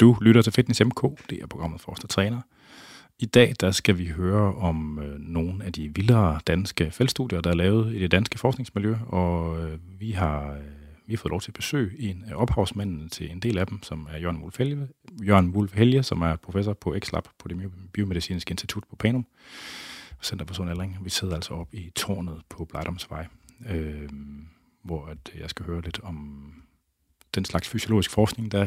Du lytter til Fitness MK, det er programmet Forster Træner. I dag der skal vi høre om øh, nogle af de vildere danske feltstudier, der er lavet i det danske forskningsmiljø, og øh, vi har øh, vi har fået lov til at besøge en af ophavsmændene til en del af dem, som er Jørgen Wulf Helge, Jørgen Wulf Helge som er professor på X-Lab på det Biomedicinske Institut på Panum, Center for Sund Aldring. Vi sidder altså op i tårnet på Blejdomsvej, øh, hvor at jeg skal høre lidt om den slags fysiologisk forskning, der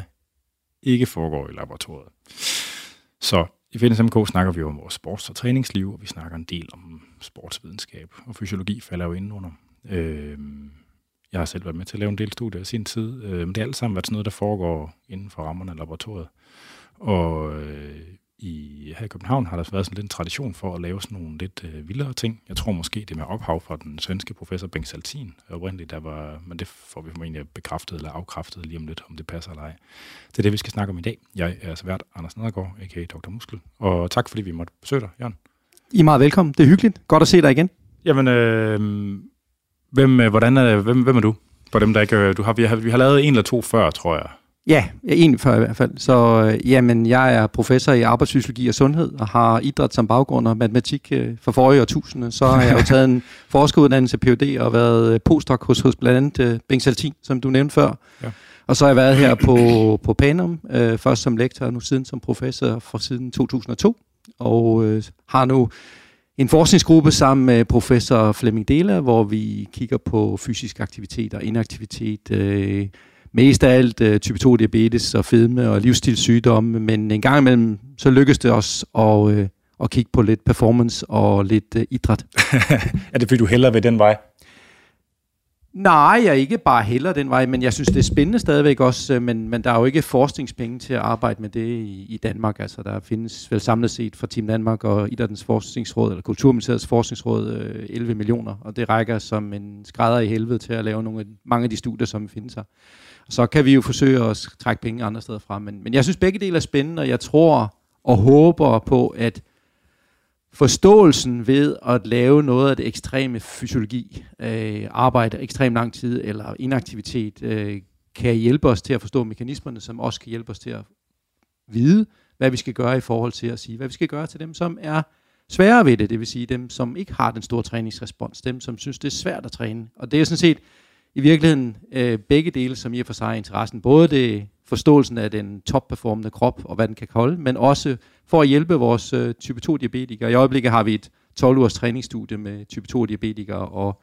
ikke foregår i laboratoriet. Så i FNSMK snakker vi om vores sports- og træningsliv, og vi snakker en del om sportsvidenskab, og fysiologi falder jo ind under. Øh, jeg har selv været med til at lave en del studier i sin tid, øh, men det er alt sammen været sådan noget, der foregår inden for rammerne af laboratoriet. Og øh, i, her i København har der været sådan lidt en tradition for at lave sådan nogle lidt øh, vildere ting. Jeg tror måske, det med ophav fra den svenske professor Bengt Saltin oprindeligt, der var, men det får vi formentlig bekræftet eller afkræftet lige om lidt, om det passer eller ej. Det er det, vi skal snakke om i dag. Jeg er svært Anders Nedergaard, a.k.a. Dr. Muskel. Og tak, fordi vi måtte besøge dig, Jørgen. I er meget velkommen. Det er hyggeligt. Godt at se dig igen. Jamen, øh, hvem, øh, hvordan er, hvem, hvem er du? For dem, der ikke... Øh, du har, vi, har, vi har lavet en eller to før, tror jeg. Ja, en før i hvert fald. Så øh, jamen, jeg er professor i arbejdsfysiologi og sundhed, og har idræt som baggrund og matematik øh, for forrige årtusinde. Så har jeg jo taget en forskeruddannelse Ph.D. og været øh, postdoc hos, hos blandt andet øh, Bengt Saltin, som du nævnte før. Ja. Og så har jeg været her på, på Panum, øh, først som lektor, og nu siden som professor for siden 2002. Og øh, har nu en forskningsgruppe sammen med professor Flemming Dela, hvor vi kigger på fysisk aktivitet og inaktivitet, øh, mest af alt uh, type 2 diabetes og fedme og livsstilssygdomme, men en gang imellem så lykkes det os at, uh, at kigge på lidt performance og lidt uh, idræt. er det fordi, du hælder ved den vej? Nej, jeg ikke bare heller den vej, men jeg synes, det er spændende stadigvæk også, men, men der er jo ikke forskningspenge til at arbejde med det i, i Danmark. Altså, der findes vel samlet set fra Team Danmark og Idrættens Forskningsråd, eller Kulturministeriets Forskningsråd, 11 millioner, og det rækker som en skrædder i helvede til at lave nogle, mange af de studier, som findes her så kan vi jo forsøge at trække penge andre steder fra. Men, men jeg synes begge dele er spændende, og jeg tror og håber på, at forståelsen ved at lave noget af det ekstreme fysiologi, øh, arbejde ekstremt lang tid eller inaktivitet, øh, kan hjælpe os til at forstå mekanismerne, som også kan hjælpe os til at vide, hvad vi skal gøre i forhold til at sige, hvad vi skal gøre til dem, som er sværere ved det, det vil sige dem, som ikke har den store træningsrespons, dem, som synes, det er svært at træne. Og det er sådan set i virkeligheden øh, begge dele, som i og for sig er interessen. Både det forståelsen af den topperformende krop og hvad den kan holde, men også for at hjælpe vores øh, type 2 diabetikere. I øjeblikket har vi et 12 ugers træningsstudie med type 2 diabetikere, og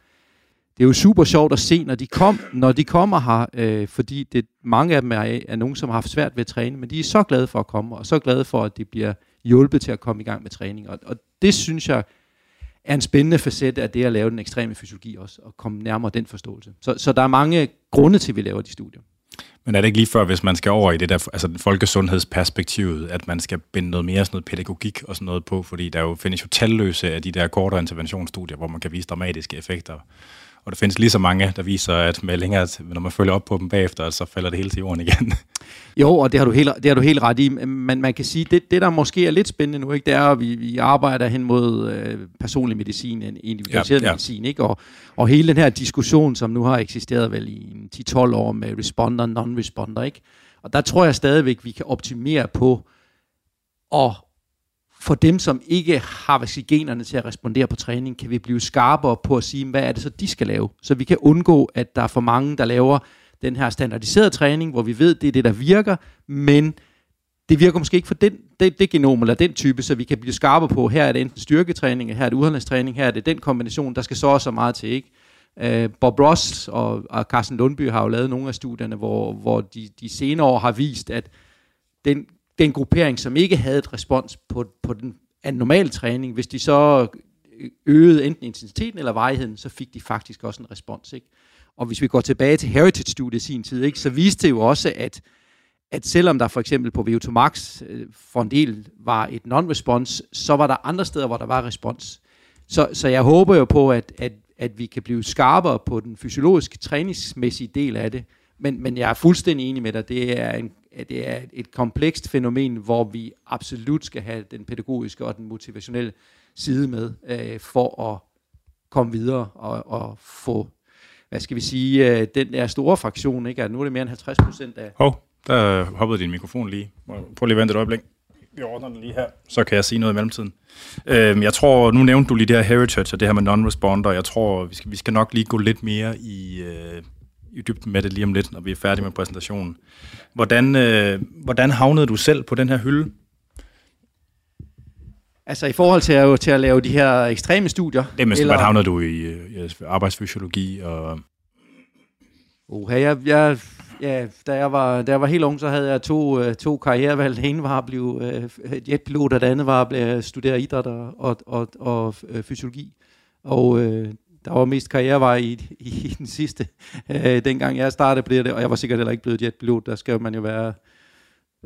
det er jo super sjovt at se, når de, kom, når de kommer her, øh, fordi det, mange af dem er, er nogen, som har haft svært ved at træne, men de er så glade for at komme, og så glade for, at de bliver hjulpet til at komme i gang med træning. Og, og det synes jeg er en spændende facet af det at lave den ekstreme fysiologi også, og komme nærmere den forståelse. Så, så der er mange grunde til, at vi laver de studier. Men er det ikke lige før, hvis man skal over i det der, altså folkesundhedsperspektivet, at man skal binde noget mere sådan noget pædagogik og sådan noget på, fordi der jo findes jo talløse af de der kortere interventionsstudier, hvor man kan vise dramatiske effekter og der findes lige så mange, der viser, at med længere, når man følger op på dem bagefter, så falder det hele til jorden igen. Jo, og det har du helt, det har du helt ret i. Men man kan sige, det, det der måske er lidt spændende nu, ikke, det er, at vi, vi arbejder hen mod øh, personlig medicin, individualiseret ja, ja. medicin. Ikke? Og, og hele den her diskussion, som nu har eksisteret vel i 10-12 år med responder, non-responder. Ikke? Og der tror jeg stadigvæk, vi kan optimere på at for dem, som ikke har generne til at respondere på træning, kan vi blive skarpere på at sige, hvad er det så, de skal lave. Så vi kan undgå, at der er for mange, der laver den her standardiserede træning, hvor vi ved, det er det, der virker, men det virker måske ikke for den, det, det genom eller den type, så vi kan blive skarpere på, her er det enten styrketræning, her er det udholdningstræning, her er det den kombination, der skal så også så meget til, ikke? Uh, Bob Ross og, og Carsten Lundby har jo lavet nogle af studierne, hvor, hvor de, de senere år har vist, at den den gruppering, som ikke havde et respons på, på den normale træning, hvis de så øh, øgede enten intensiteten eller varigheden, så fik de faktisk også en respons. Ikke? Og hvis vi går tilbage til Heritage-studiet i sin tid, ikke, så viste det jo også, at, at selvom der for eksempel på VO2 Max øh, for en del var et non-respons, så var der andre steder, hvor der var respons. Så, så jeg håber jo på, at, at, at vi kan blive skarpere på den fysiologiske træningsmæssige del af det, men, men jeg er fuldstændig enig med dig. Det er, en, det er et komplekst fænomen, hvor vi absolut skal have den pædagogiske og den motivationelle side med, øh, for at komme videre og, og få, hvad skal vi sige, øh, den der store fraktion, ikke? At nu er det mere end 50 procent af... Hov, Der hoppede din mikrofon lige. Prøv lige at vente et øjeblik. Vi ordner den lige her, så kan jeg sige noget i mellemtiden. Øhm, jeg tror, nu nævnte du lige det her heritage og det her med non-responder. Jeg tror, vi skal, vi skal nok lige gå lidt mere i, øh, i dybden med det lige om lidt, når vi er færdige med præsentationen. Hvordan, øh, hvordan havnede du selv på den her hylde? Altså i forhold til at, til at lave de her ekstreme studier? Det med, eller... havnede du i, i arbejdsfysiologi og... Uh, jeg, jeg, ja, da, jeg var, da jeg var helt ung, så havde jeg to, øh, to karrierevalg. Det ene var at blive uh, jetpilot, og det andet var at studere idræt og, og, og, og uh, fysiologi. Og uh, der var mest karrierevej i, i den sidste. Uh, dengang jeg startede på det, og jeg var sikkert heller ikke blevet jetpilot, der skal man jo være...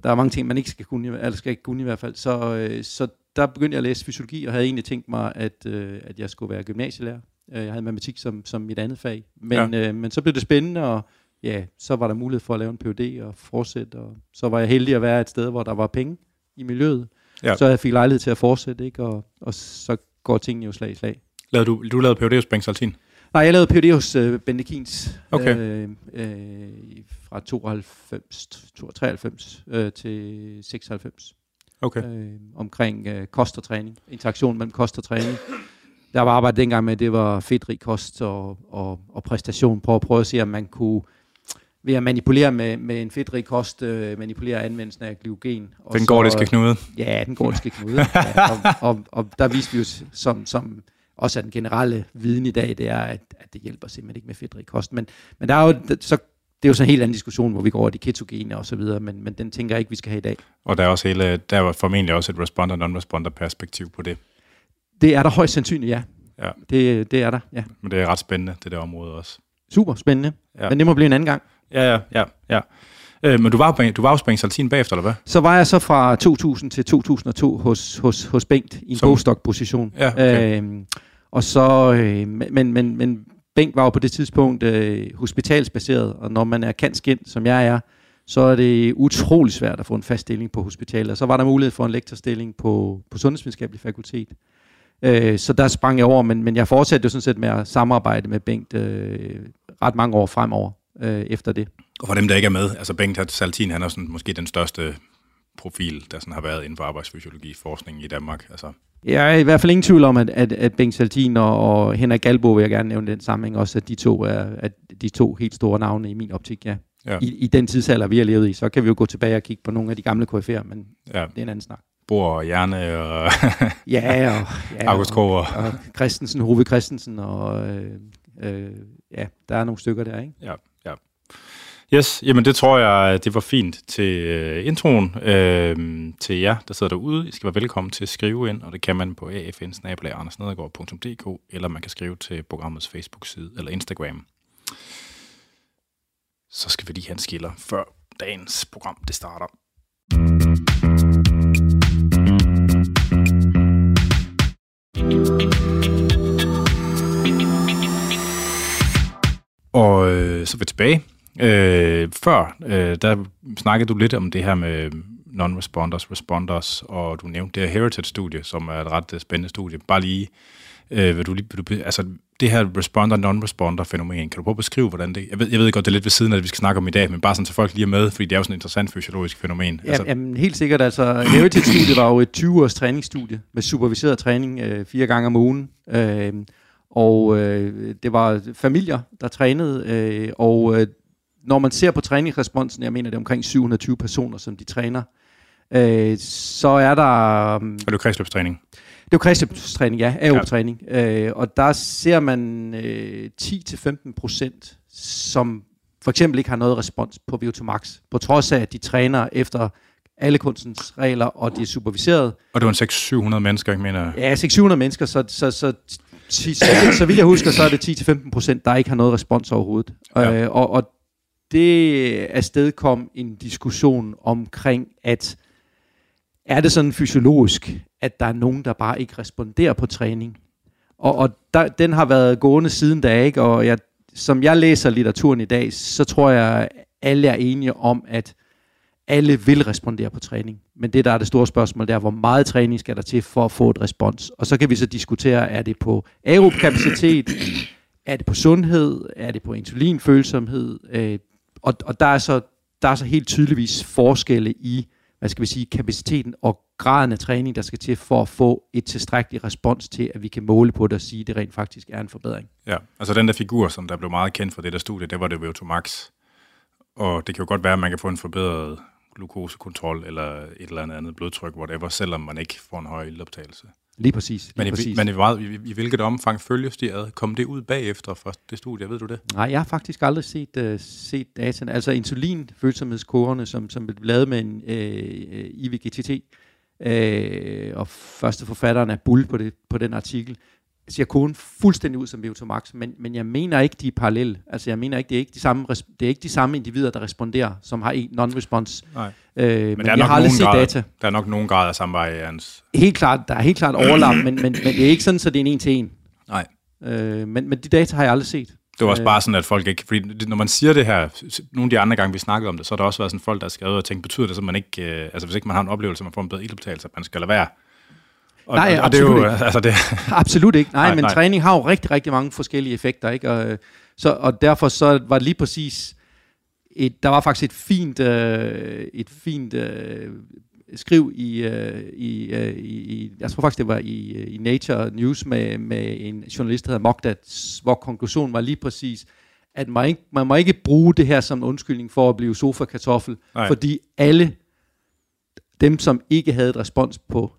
Der er mange ting, man ikke skal kunne, eller skal ikke kunne i hvert fald. Så, uh, så der begyndte jeg at læse fysiologi, og havde egentlig tænkt mig, at, øh, at jeg skulle være gymnasielærer. Øh, jeg havde matematik som, som mit andet fag. Men, ja. øh, men så blev det spændende, og ja, så var der mulighed for at lave en PhD og fortsætte. Og så var jeg heldig at være et sted, hvor der var penge i miljøet. Ja. Så jeg fik lejlighed til at fortsætte, ikke? Og, og så går tingene jo slag i slag. Lavede du, du lavede Ph.D. hos Bengt Saltin? Nej, jeg lavede Ph.D. hos øh, Bente Kins okay. øh, øh, fra 92, 93 øh, til 96 okay. øh, omkring øh, kost og træning, interaktion mellem kost og træning. Der var arbejdet dengang med, at det var fedtrig kost og, og, og præstation på at prøve at se, om man kunne ved at manipulere med, med en fedtrig kost, øh, manipulere anvendelsen af glykogen. Og den gordiske knude. Ja, den gordiske knude. ja, og, og, og der viste vi jo, som, som også er den generelle viden i dag, det er, at, at det hjælper simpelthen ikke med fedtrig kost. Men, men der er jo, så det er jo sådan en helt anden diskussion, hvor vi går over de ketogene og så videre, men, men den tænker jeg ikke, vi skal have i dag. Og der er også hele, der er formentlig også et responder non-responder perspektiv på det. Det er der højst sandsynligt, ja. ja. Det, det er der, ja. Men det er ret spændende, det der område også. Super spændende, ja. men det må blive en anden gang. Ja, ja, ja. ja. Øh, men du var, du var hos Bengt Saltin bagefter, eller hvad? Så var jeg så fra 2000 til 2002 hos, hos, hos Bengt i en postdoc-position. Ja, okay. øh, og så, øh, men, men, men Bænk var jo på det tidspunkt øh, hospitalsbaseret, og når man er kantskind, som jeg er, så er det utrolig svært at få en fast stilling på hospitalet. Så var der mulighed for en lektorstilling på, på Sundhedsvidenskabelig Fakultet. Øh, så der sprang jeg over, men, men jeg fortsatte jo sådan set med at samarbejde med Bengt øh, ret mange år fremover øh, efter det. Og for dem, der ikke er med, altså Bengt Saltin, han er sådan, måske den største profil, der sådan har været inden for arbejdsfysiologi forskning i Danmark. Altså. Jeg er i hvert fald ingen tvivl om, at, at, at Bengt Saltin og, og Henrik Galbo vil jeg gerne nævne den sammenhæng også, at de to er at de to helt store navne i min optik, ja. ja. I, I den tidsalder, vi har levet i, så kan vi jo gå tilbage og kigge på nogle af de gamle KF'er, men ja. det er en anden snak. Bor og Hjerne og ja, og, ja, August og, og, og Christensen, Hove Christensen og øh, øh, ja, der er nogle stykker der, ikke? Ja, ja. Yes, jamen det tror jeg, det var fint til øh, introen. Uh, til jer, der sidder derude, I skal være velkommen til at skrive ind, og det kan man på afn eller man kan skrive til programmets Facebook-side eller Instagram. Så skal vi lige have en skiller, før dagens program det starter. Og øh, så er vi tilbage. Øh, før, øh, der snakkede du lidt om det her med non-responders, responders, og du nævnte det her Heritage-studie, som er et ret øh, spændende studie. Bare lige, øh, vil du, vil du, altså det her responder, non-responder fænomen, kan du prøve at beskrive, hvordan det, jeg ved, jeg ved godt, det er lidt ved siden af det, vi skal snakke om i dag, men bare sådan, så folk lige er med, fordi det er jo sådan et interessant fysiologisk fænomen. Ja, altså. jamen, helt sikkert, altså Heritage-studiet var jo et 20-års træningsstudie, med superviseret træning øh, fire gange om ugen, øh, og øh, det var familier, der trænede, øh, og øh, når man ser på træningsresponsen, jeg mener det er omkring 720 personer, som de træner, øh, så er der... Um, er det kredsløbstræning? Det er jo kredsløbstræning, ja, aerobtræning. Ja. Øh, og der ser man øh, 10-15 procent, som for eksempel ikke har noget respons på VO2 Max, på trods af, at de træner efter alle kunstens regler, og de er superviseret. Og det var en 600-700 mennesker, ikke mener Ja, 600 mennesker, så, så, så, så, så, så vidt jeg husker, så er det 10-15 procent, der ikke har noget respons overhovedet. Ja. Øh, og, og det afstedkom en diskussion omkring, at er det sådan fysiologisk, at der er nogen, der bare ikke responderer på træning? Og, og der, den har været gående siden da, ikke? Og jeg, som jeg læser litteraturen i dag, så tror jeg, alle er enige om, at alle vil respondere på træning. Men det, der er det store spørgsmål, det er, hvor meget træning skal der til for at få et respons? Og så kan vi så diskutere, er det på aerob kapacitet, er det på sundhed, er det på insulinfølsomhed, øh, og, og der er så der er så helt tydeligvis forskelle i, hvad skal vi sige, kapaciteten og graden af træning, der skal til for at få et tilstrækkeligt respons til, at vi kan måle på det og sige, at det rent faktisk er en forbedring. Ja, altså den der figur, som der blev meget kendt fra det der studie, det var det VO2 Max. Og det kan jo godt være, at man kan få en forbedret glukosekontrol eller et eller andet, andet blodtryk, whatever, selvom man ikke får en høj ildoptagelse. Lige præcis. Lige men, i, præcis. men i, meget, i, i hvilket omfang følges de ad? Kom det ud bagefter fra det studie? Ved du det? Nej, jeg har faktisk aldrig set, uh, set data. Altså insulinfølsomhedskurverne, som, som blev lavet med en uh, øh, IVGTT, øh, og første forfatteren er Bull på, det, på den artikel, ser kun fuldstændig ud som VO2 Max, men, men jeg mener ikke, de er parallelle. Altså jeg mener ikke, det er ikke de samme, det er ikke de samme individer, der responderer, som har non-response. Nej. Øh, men, men der er jeg har aldrig set grad, data. Der er nok nogen grad af samvarians. Helt klart, der er helt klart overlap, men, men, men det er ikke sådan, så det er en en til en. Nej. Øh, men, men de data har jeg aldrig set. Det var også øh. bare sådan, at folk ikke... Fordi når man siger det her, nogle af de andre gange, vi snakkede om det, så har der også været sådan folk, der har skrevet og tænkt, betyder det, så man ikke... Øh, altså hvis ikke man har en oplevelse, man får en bedre ildoptagelse, at man skal lade være. Og, nej, og, og det er jo, ikke. Altså det absolut ikke. Nej, nej men nej. træning har jo rigtig, rigtig mange forskellige effekter, ikke? Og, så, og derfor så var det lige præcis et, der var faktisk et fint, øh, et fint øh, skriv i, øh, i, øh, i, jeg tror faktisk det var i, øh, i Nature News med, med en journalist, der hedder Mogda, hvor konklusionen var lige præcis, at man, ikke, man må ikke bruge det her som en undskyldning for at blive sofa-kartoffel, fordi alle dem, som ikke havde et respons på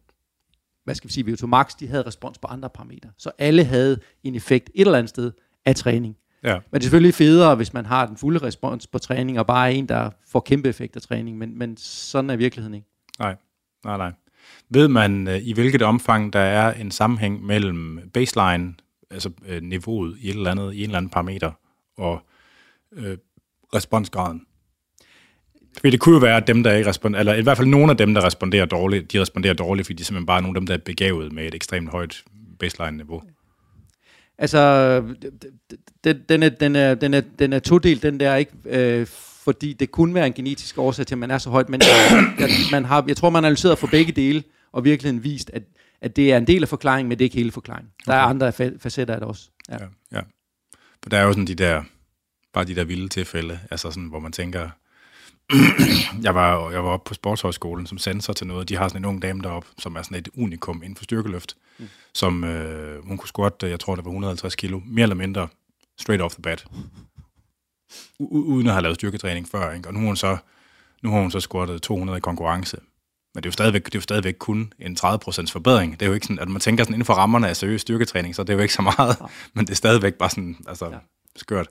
hvad skal vi sige, VO2 Max, de havde respons på andre parametre. Så alle havde en effekt et eller andet sted af træning. Ja. Men det er selvfølgelig federe, hvis man har den fulde respons på træning, og bare en, der får kæmpe effekt af træning, men, men sådan er virkeligheden ikke. Nej, nej, nej. Ved man, øh, i hvilket omfang der er en sammenhæng mellem baseline, altså øh, niveauet i et eller andet, i en eller anden parameter, og øh, responsgraden? Fordi det kunne jo være, at dem, der ikke responderer, eller i hvert fald nogle af dem, der responderer dårligt, de responderer dårligt, fordi de simpelthen bare er nogle af dem, der er begavet med et ekstremt højt baseline-niveau. Altså, den, den, er, den, er, den, er, den er todelt, den der ikke, øh, fordi det kunne være en genetisk årsag til, at man er så højt, men jeg, man har, jeg tror, man har analyseret for begge dele, og virkelig vist, at, at det er en del af forklaringen, men det er ikke hele forklaringen. Der okay. er andre facetter af det også. Ja. ja, ja. For der er jo sådan de der, bare de der vilde tilfælde, altså sådan, hvor man tænker, jeg var, jeg var oppe på sportshøjskolen som sensor til noget. De har sådan en ung dame deroppe, som er sådan et unikum inden for styrkeløft, mm. som øh, hun kunne squat, jeg tror det var 150 kilo, mere eller mindre straight off the bat. U- uden at have lavet styrketræning før, ikke? Og nu har hun så, nu har hun så squattet 200 i konkurrence. Men det er jo stadigvæk, det er jo stadigvæk kun en 30% forbedring. Det er jo ikke sådan, at man tænker sådan inden for rammerne af seriøs styrketræning, så det er jo ikke så meget, ja. men det er stadigvæk bare sådan, altså, ja. skørt.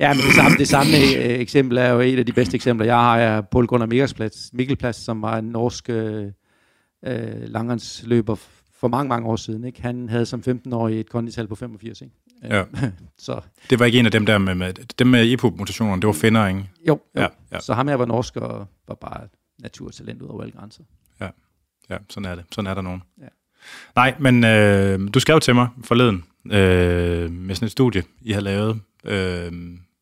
Ja, men det samme, det samme øh, eksempel er jo et af de bedste eksempler, jeg har, er Paul Gunnar Mikkelplads, Mikkelplads som var en norsk øh, øh langrensløber for mange, mange år siden. Ikke? Han havde som 15-årig et kondital på 85. Ikke? Ja. så. Det var ikke en af dem der med, med dem med EPO-mutationerne, det var finder, ikke? Jo, jo. Ja, ja. så ham her var norsk og var bare naturtalent ud over alle grænser. Ja, ja sådan er det. Sådan er der nogen. Ja. Nej, men øh, du skrev til mig forleden øh, med sådan et studie, I har lavet, øh,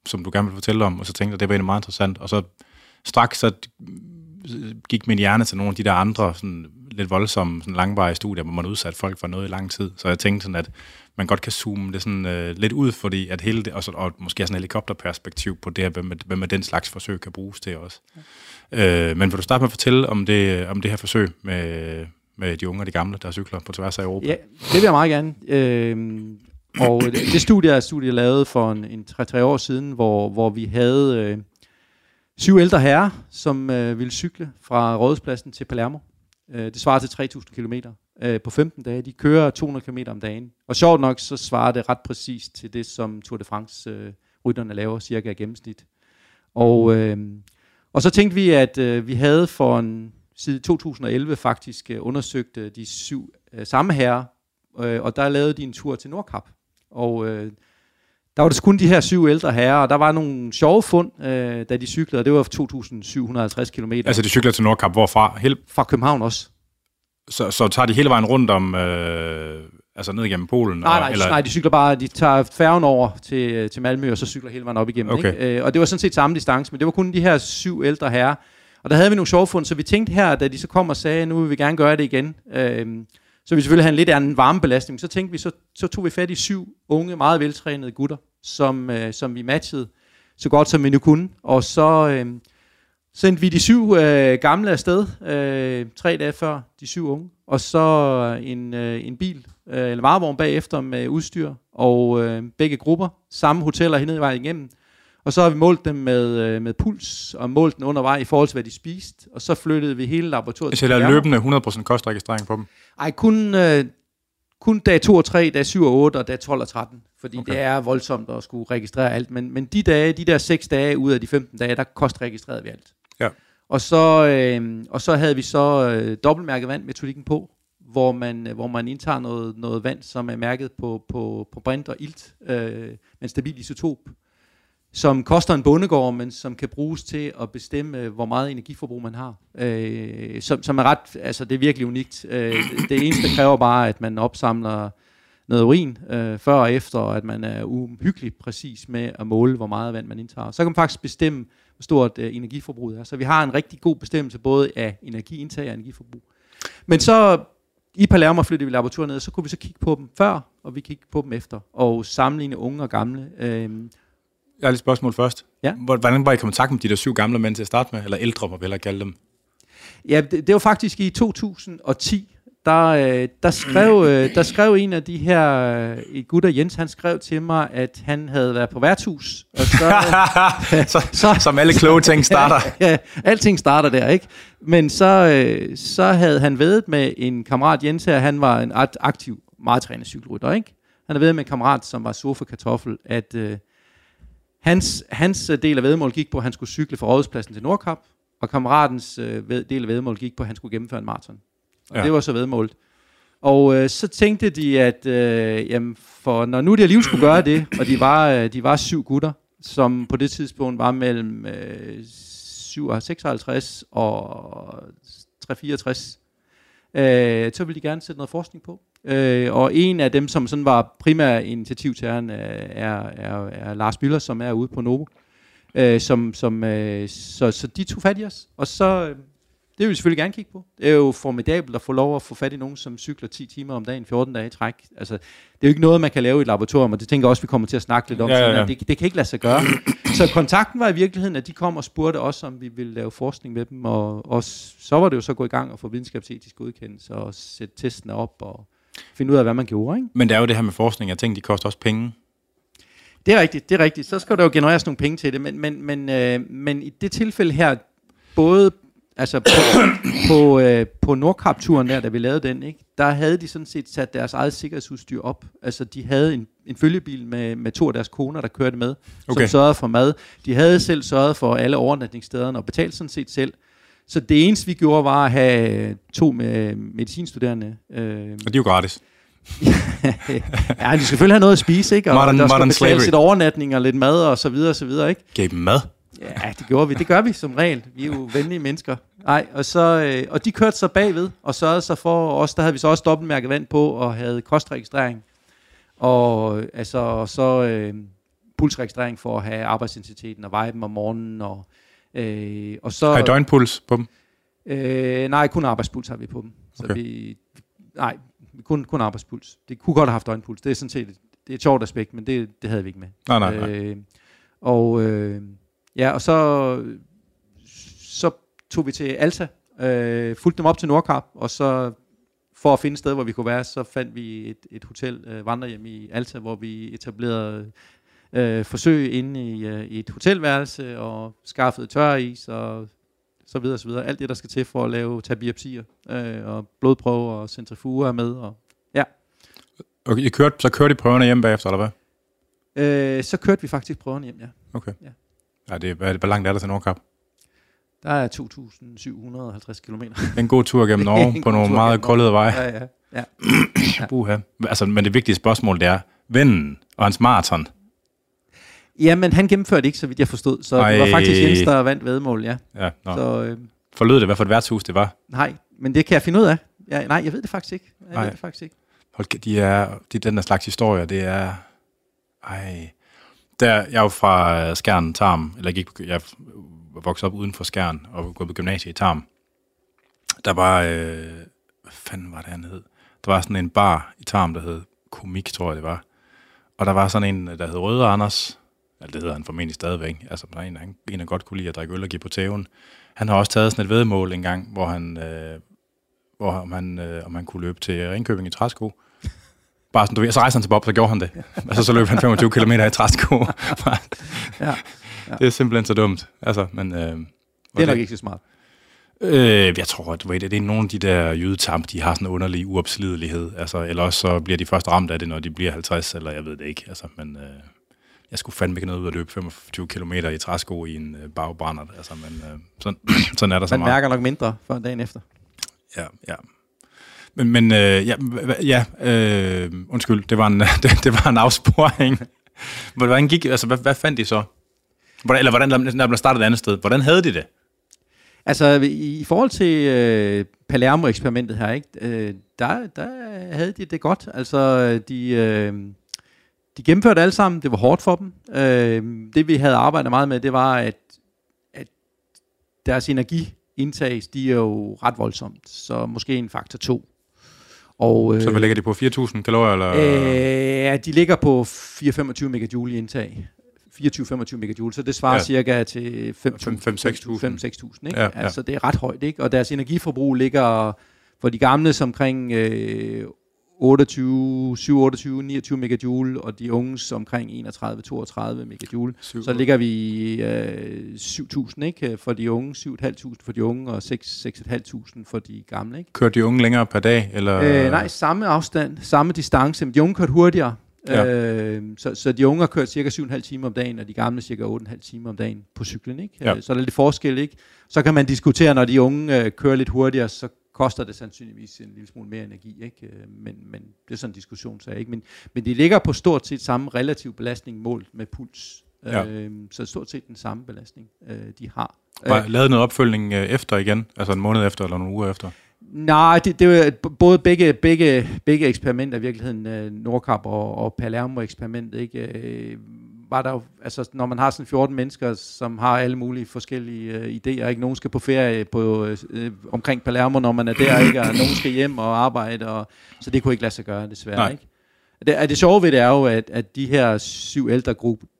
som du gerne vil fortælle om, og så tænkte jeg, det var egentlig meget interessant. Og så straks så gik min hjerne til nogle af de der andre sådan lidt voldsomme, sådan langvarige studier, hvor man udsat folk for noget i lang tid. Så jeg tænkte sådan, at man godt kan zoome det sådan øh, lidt ud, fordi at hele det, og, så, og måske sådan en helikopterperspektiv på det her, hvem, hvem med den slags forsøg kan bruges til også. Ja. Øh, men vil du starte med at fortælle om det, om det her forsøg med, med de unge og de gamle, der cykler på tværs af Europa? Ja, det vil jeg meget gerne. Øh, og det, det studie er studiet lavet for en, en 3-3 år siden, hvor, hvor vi havde øh, syv ældre herrer, som øh, ville cykle fra Rådhuspladsen til Palermo. Øh, det svarer til 3.000 km øh, på 15 dage. De kører 200 km om dagen. Og sjovt nok, så svarer det ret præcist til det, som Tour de France øh, rytterne laver cirka i gennemsnit. Og, øh, og så tænkte vi, at øh, vi havde for en side 2011 faktisk øh, undersøgt øh, de syv øh, samme herrer, øh, og der lavede de en tur til Nordkap. Og øh, der var det kun de her syv ældre herrer, og der var nogle sjove fund, øh, da de cyklede, og det var 2.750 km. Altså de cykler til Nordkap, hvorfra? Helt... Fra København også. Så, så tager de hele vejen rundt om, øh, altså ned igennem Polen? Nej, nej, eller? nej, de cykler bare, de tager færgen over til, til Malmø, og så cykler hele vejen op igennem. Okay. Ikke? Øh, og det var sådan set samme distance, men det var kun de her syv ældre herrer. Og der havde vi nogle sjove fund, så vi tænkte her, da de så kom og sagde, nu vil vi gerne gøre det igen, øh, så vi selvfølgelig have en lidt anden varmebelastning. Så tænkte vi, så, så tog vi fat i syv unge, meget veltrænede gutter, som, øh, som vi matchede så godt som vi nu kunne. Og så, øh, sendte vi de syv øh, gamle afsted, øh, tre dage før de syv unge, og så en, øh, en bil, øh, eller varevogn bagefter med udstyr, og øh, begge grupper, samme hoteller hen i vejen igennem. Og så har vi målt dem med, øh, med puls, og målt den undervej i forhold til, hvad de spiste, og så flyttede vi hele laboratoriet til er løbende 100% kostregistrering på dem? Ej, kun, øh, kun dag 2 og 3, dag 7 og 8 og dag 12 og 13, fordi okay. det er voldsomt at skulle registrere alt. Men, men de dage, de der 6 dage ud af de 15 dage, der kostregistrerede vi alt. Ja. Og så, øh, og så havde vi så øh, dobbeltmærket vand metodikken på, hvor man, hvor man indtager noget, noget vand, som er mærket på, på, på brint og ilt, øh, med en stabil isotop, som koster en bondegård, men som kan bruges til at bestemme, øh, hvor meget energiforbrug man har. Øh, som, som er ret, altså det er virkelig unikt. Øh, det eneste kræver bare, at man opsamler noget urin øh, før og efter, og at man er uhyggeligt præcis med at måle, hvor meget vand man indtager. Så kan man faktisk bestemme, hvor stort øh, energiforbruget er. Så vi har en rigtig god bestemmelse både af energiindtag og energiforbrug. Men så i Palermo flyttede vi laboratoriet ned, så kunne vi så kigge på dem før, og vi kiggede på dem efter, og sammenligne unge og gamle. Øh, jeg har et spørgsmål først. Ja. Hvordan var I i kontakt med de der syv gamle mænd til at starte med? Eller ældre, må vi hellere kalde dem? Ja, det, det var faktisk i 2010, der, øh, der, skrev, øh, der skrev en af de her øh, gutter, Jens, han skrev til mig, at han havde været på værtshus. Og så, så, så, som alle kloge ting starter. ja, ja, alting starter der, ikke? Men så, så havde han vedet med en kammerat, Jens her, han var en aktiv, meget trænet cykelrytter, ikke? Han havde vedet med en kammerat, som var sofa kartoffel, at øh, Hans, hans øh, del af vedmål gik på, at han skulle cykle fra Rådhuspladsen til Nordkap, og kammeratens øh, del af vedmål gik på, at han skulle gennemføre en maraton. Og ja. det var så vedmålet. Og øh, så tænkte de, at øh, jamen, for når nu de alligevel skulle gøre det, og de var, øh, de var syv gutter, som på det tidspunkt var mellem øh, 56 og 364, øh, så ville de gerne sætte noget forskning på. Øh, og en af dem, som sådan var primær initiativtageren, øh, er, er, er Lars Møller, som er ude på Novo. Øh, som, som, øh, så, så de tog fat i os, og så... Øh, det vil vi selvfølgelig gerne kigge på. Det er jo formidabelt at få lov at få fat i nogen, som cykler 10 timer om dagen, 14 dage i træk. Altså, det er jo ikke noget, man kan lave i et laboratorium, og det tænker jeg også, vi kommer til at snakke lidt om. Ja, ja, ja. Det, det kan ikke lade sig gøre. Så kontakten var i virkeligheden, at de kom og spurgte os, om vi ville lave forskning med dem, og, og så var det jo så gå i gang og få videnskabsetisk godkendelse og sætte testene op og finde ud af, hvad man gjorde. Ikke? Men det er jo det her med forskning, jeg tænker, de koster også penge. Det er rigtigt, det er rigtigt. Så skal der jo genereres nogle penge til det, men, men, men, øh, men i det tilfælde her, både altså på, på, øh, på Nordkap-turen der, da vi lavede den, ikke, der havde de sådan set sat deres eget sikkerhedsudstyr op. Altså de havde en, en følgebil med, med to af deres koner, der kørte med, okay. som sørgede for mad. De havde selv sørget for alle overnatningsstederne og betalt sådan set selv. Så det eneste, vi gjorde, var at have to med medicinstuderende. Øh, og de er jo gratis. ja, de skal selvfølgelig have noget at spise, ikke? Og modern, der skal betales lidt overnatning og lidt mad og så videre og så videre, ikke? Gav dem mad? Ja, det gjorde vi. Det gør vi som regel. Vi er jo venlige mennesker. Nej, og, så, øh, og de kørte så bagved, og sørgede så for os, der havde vi så også dobbeltmærket vand på, og havde kostregistrering. Og altså, så øh, pulsregistrering for at have arbejdsintensiteten og veje dem om morgenen, og Øh, og så, har I døgnpuls på dem? Øh, nej, kun arbejdspuls har vi på dem. Så okay. vi, nej, kun, kun arbejdspuls. Det kunne godt have haft døgnpuls. Det er sådan set det er et sjovt aspekt, men det, det havde vi ikke med. Nej, nej, nej. Øh, og øh, ja, og så, så tog vi til Alta, øh, fulgte dem op til Nordkap, og så for at finde et sted, hvor vi kunne være, så fandt vi et, et hotel, øh, vandrehjem i Alta, hvor vi etablerede øh, forsøg inde i, øh, i et hotelværelse og skaffede tør is og så videre, så videre. Alt det, der skal til for at lave tage biopsier øh, og blodprøver og centrifuger med. Og, ja. Okay, I kørte, så kørte I prøverne hjem bagefter, eller hvad? Øh, så kørte vi faktisk prøverne hjem, ja. Okay. Ja. Ja, det, hvad, hvor langt er der til Nordkap? Der er 2.750 km. En god tur gennem Norge på nogle meget koldede veje. Ja, ja. ja. ja. Altså, men det vigtige spørgsmål, det er, vennen og hans maraton, Jamen, han gennemførte ikke, så vidt jeg forstod. Så Ej. det var faktisk Jens, der vandt vedmål, ja. ja så, øh, Forlød det, hvad for et værtshus det var? Nej, men det kan jeg finde ud af. Ja, nej, jeg ved det faktisk ikke. Jeg ved det faktisk ikke. Hold, de er, de, den der slags historier, det er... Ej. Der, jeg er jo fra Skjern, Tarm, eller jeg, gik, jeg voksede op uden for Skjern og gået på gymnasiet i Tarm. Der var, øh, hvad fanden var det, han hed? Der var sådan en bar i Tarm, der hed Komik, tror jeg det var. Og der var sådan en, der hed Røde Anders, eller det hedder han formentlig stadigvæk, altså en, en, en, der godt kunne lide at drikke øl og give på tæven. han har også taget sådan et vedmål en gang, hvor han, øh, hvor om han, øh, om han kunne løbe til Ringkøbing i træsko. Bare sådan, du ved, så rejste han til Bob, så gjorde han det. altså, så løb han 25 km i træsko. ja, ja. Det er simpelthen så dumt. Altså, men, øh, det er nok ikke så smart. Øh, jeg tror, at det, det er nogle af de der jydetamp, de har sådan en underlig uopslidelighed. Altså, eller også så bliver de først ramt af det, når de bliver 50, eller jeg ved det ikke. Altså, men øh, jeg skulle fandme ikke noget ud at løbe 25 km i træsko i en øh, bagbrænder. Altså, men øh, sådan, sådan er der så Man mærker nok mindre for dagen efter. Ja, ja. Men, men øh, ja, ja øh, undskyld, det var en, det, det var en afsporing. Hvordan gik, altså, hvad, hvad fandt de så? Hvordan, eller hvordan, når man startede et andet sted, hvordan havde de det? Altså, i forhold til øh, Palermo-eksperimentet her, ikke, øh, der, der havde de det godt. Altså, de, øh, de gennemførte alle sammen. Det var hårdt for dem. Øh, det, vi havde arbejdet meget med, det var, at, at deres energiindtag stiger jo ret voldsomt. Så måske en faktor 2. Og, øh, så hvad ligger de på? 4.000 kalorier? Eller? Øh, ja, de ligger på 4-25 megajoule i indtag. 24-25 megajoule, så det svarer ja. cirka til 5-6.000. Ikke? Ja, ja. Altså det er ret højt, ikke? og deres energiforbrug ligger for de gamle omkring øh, 28, 7, 28, 29 megajoule, og de unges omkring 31, 32 megajoule. 7. Så ligger vi øh, 7.000 ikke? for de unge, 7.500 for de unge, og 6, 6.500 for de gamle. Ikke? Kører de unge længere per dag? Eller? Øh, nej, samme afstand, samme distance, men de unge kørte hurtigere. Ja. Øh, så, så de unge har kørt cirka 7,5 timer om dagen, og de gamle cirka 8,5 timer om dagen på cyklen. Ikke? Ja. Øh, så er der lidt forskel. Ikke? Så kan man diskutere, når de unge øh, kører lidt hurtigere, så koster det sandsynligvis en lille smule mere energi. Ikke? Øh, men, men det er sådan en diskussion, så ikke. Men, men de ligger på stort set samme relativ belastning målt med puls. Ja. Øh, så stort set den samme belastning, øh, de har. Bare lavet noget opfølgning øh, efter igen? Altså en måned efter eller nogle uger efter? Nej, det, det var både begge, begge, begge eksperimenter i virkeligheden, øh, Nordkap og, og Palermo-eksperimentet, ikke? Øh, var der jo, altså når man har sådan 14 mennesker, som har alle mulige forskellige øh, idéer, ikke? Nogen skal på ferie på, øh, omkring Palermo, når man er der, ikke? Og nogen skal hjem og arbejde, og, så det kunne ikke lade sig gøre, desværre, Nej. ikke? Det, det sjove ved det er jo, at, at de her syv ældre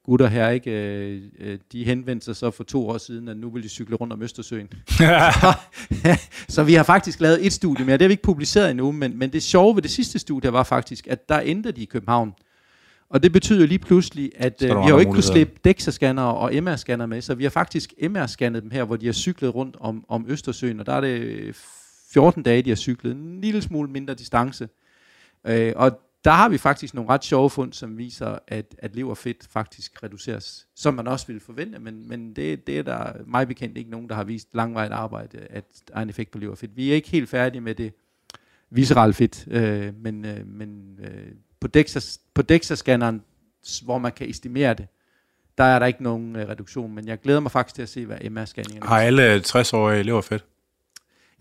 gutter her, ikke, øh, øh, de henvendte sig så for to år siden, at nu vil de cykle rundt om Østersøen. så vi har faktisk lavet et studie mere, det har vi ikke publiceret endnu, men, men det sjove ved det sidste studie var faktisk, at der endte de i København. Og det betyder lige pludselig, at øh, vi har jo ikke kunnet slippe DEXA-scanner og MR-scanner med, så vi har faktisk MR-scannet dem her, hvor de har cyklet rundt om, om Østersøen, og der er det 14 dage, de har cyklet en lille smule mindre distance. Øh, og der har vi faktisk nogle ret sjove fund, som viser, at, at leverfedt faktisk reduceres, som man også ville forvente, men, men det, det er der mig bekendt ikke nogen, der har vist langvejt arbejde, at der er en effekt på leverfedt. Vi er ikke helt færdige med det viscerale fedt, øh, men, øh, men øh, på, DEXA, på DEXA-scanneren, hvor man kan estimere det, der er der ikke nogen øh, reduktion, men jeg glæder mig faktisk til at se, hvad MR-scanningen Har alle 60-årige leverfedt?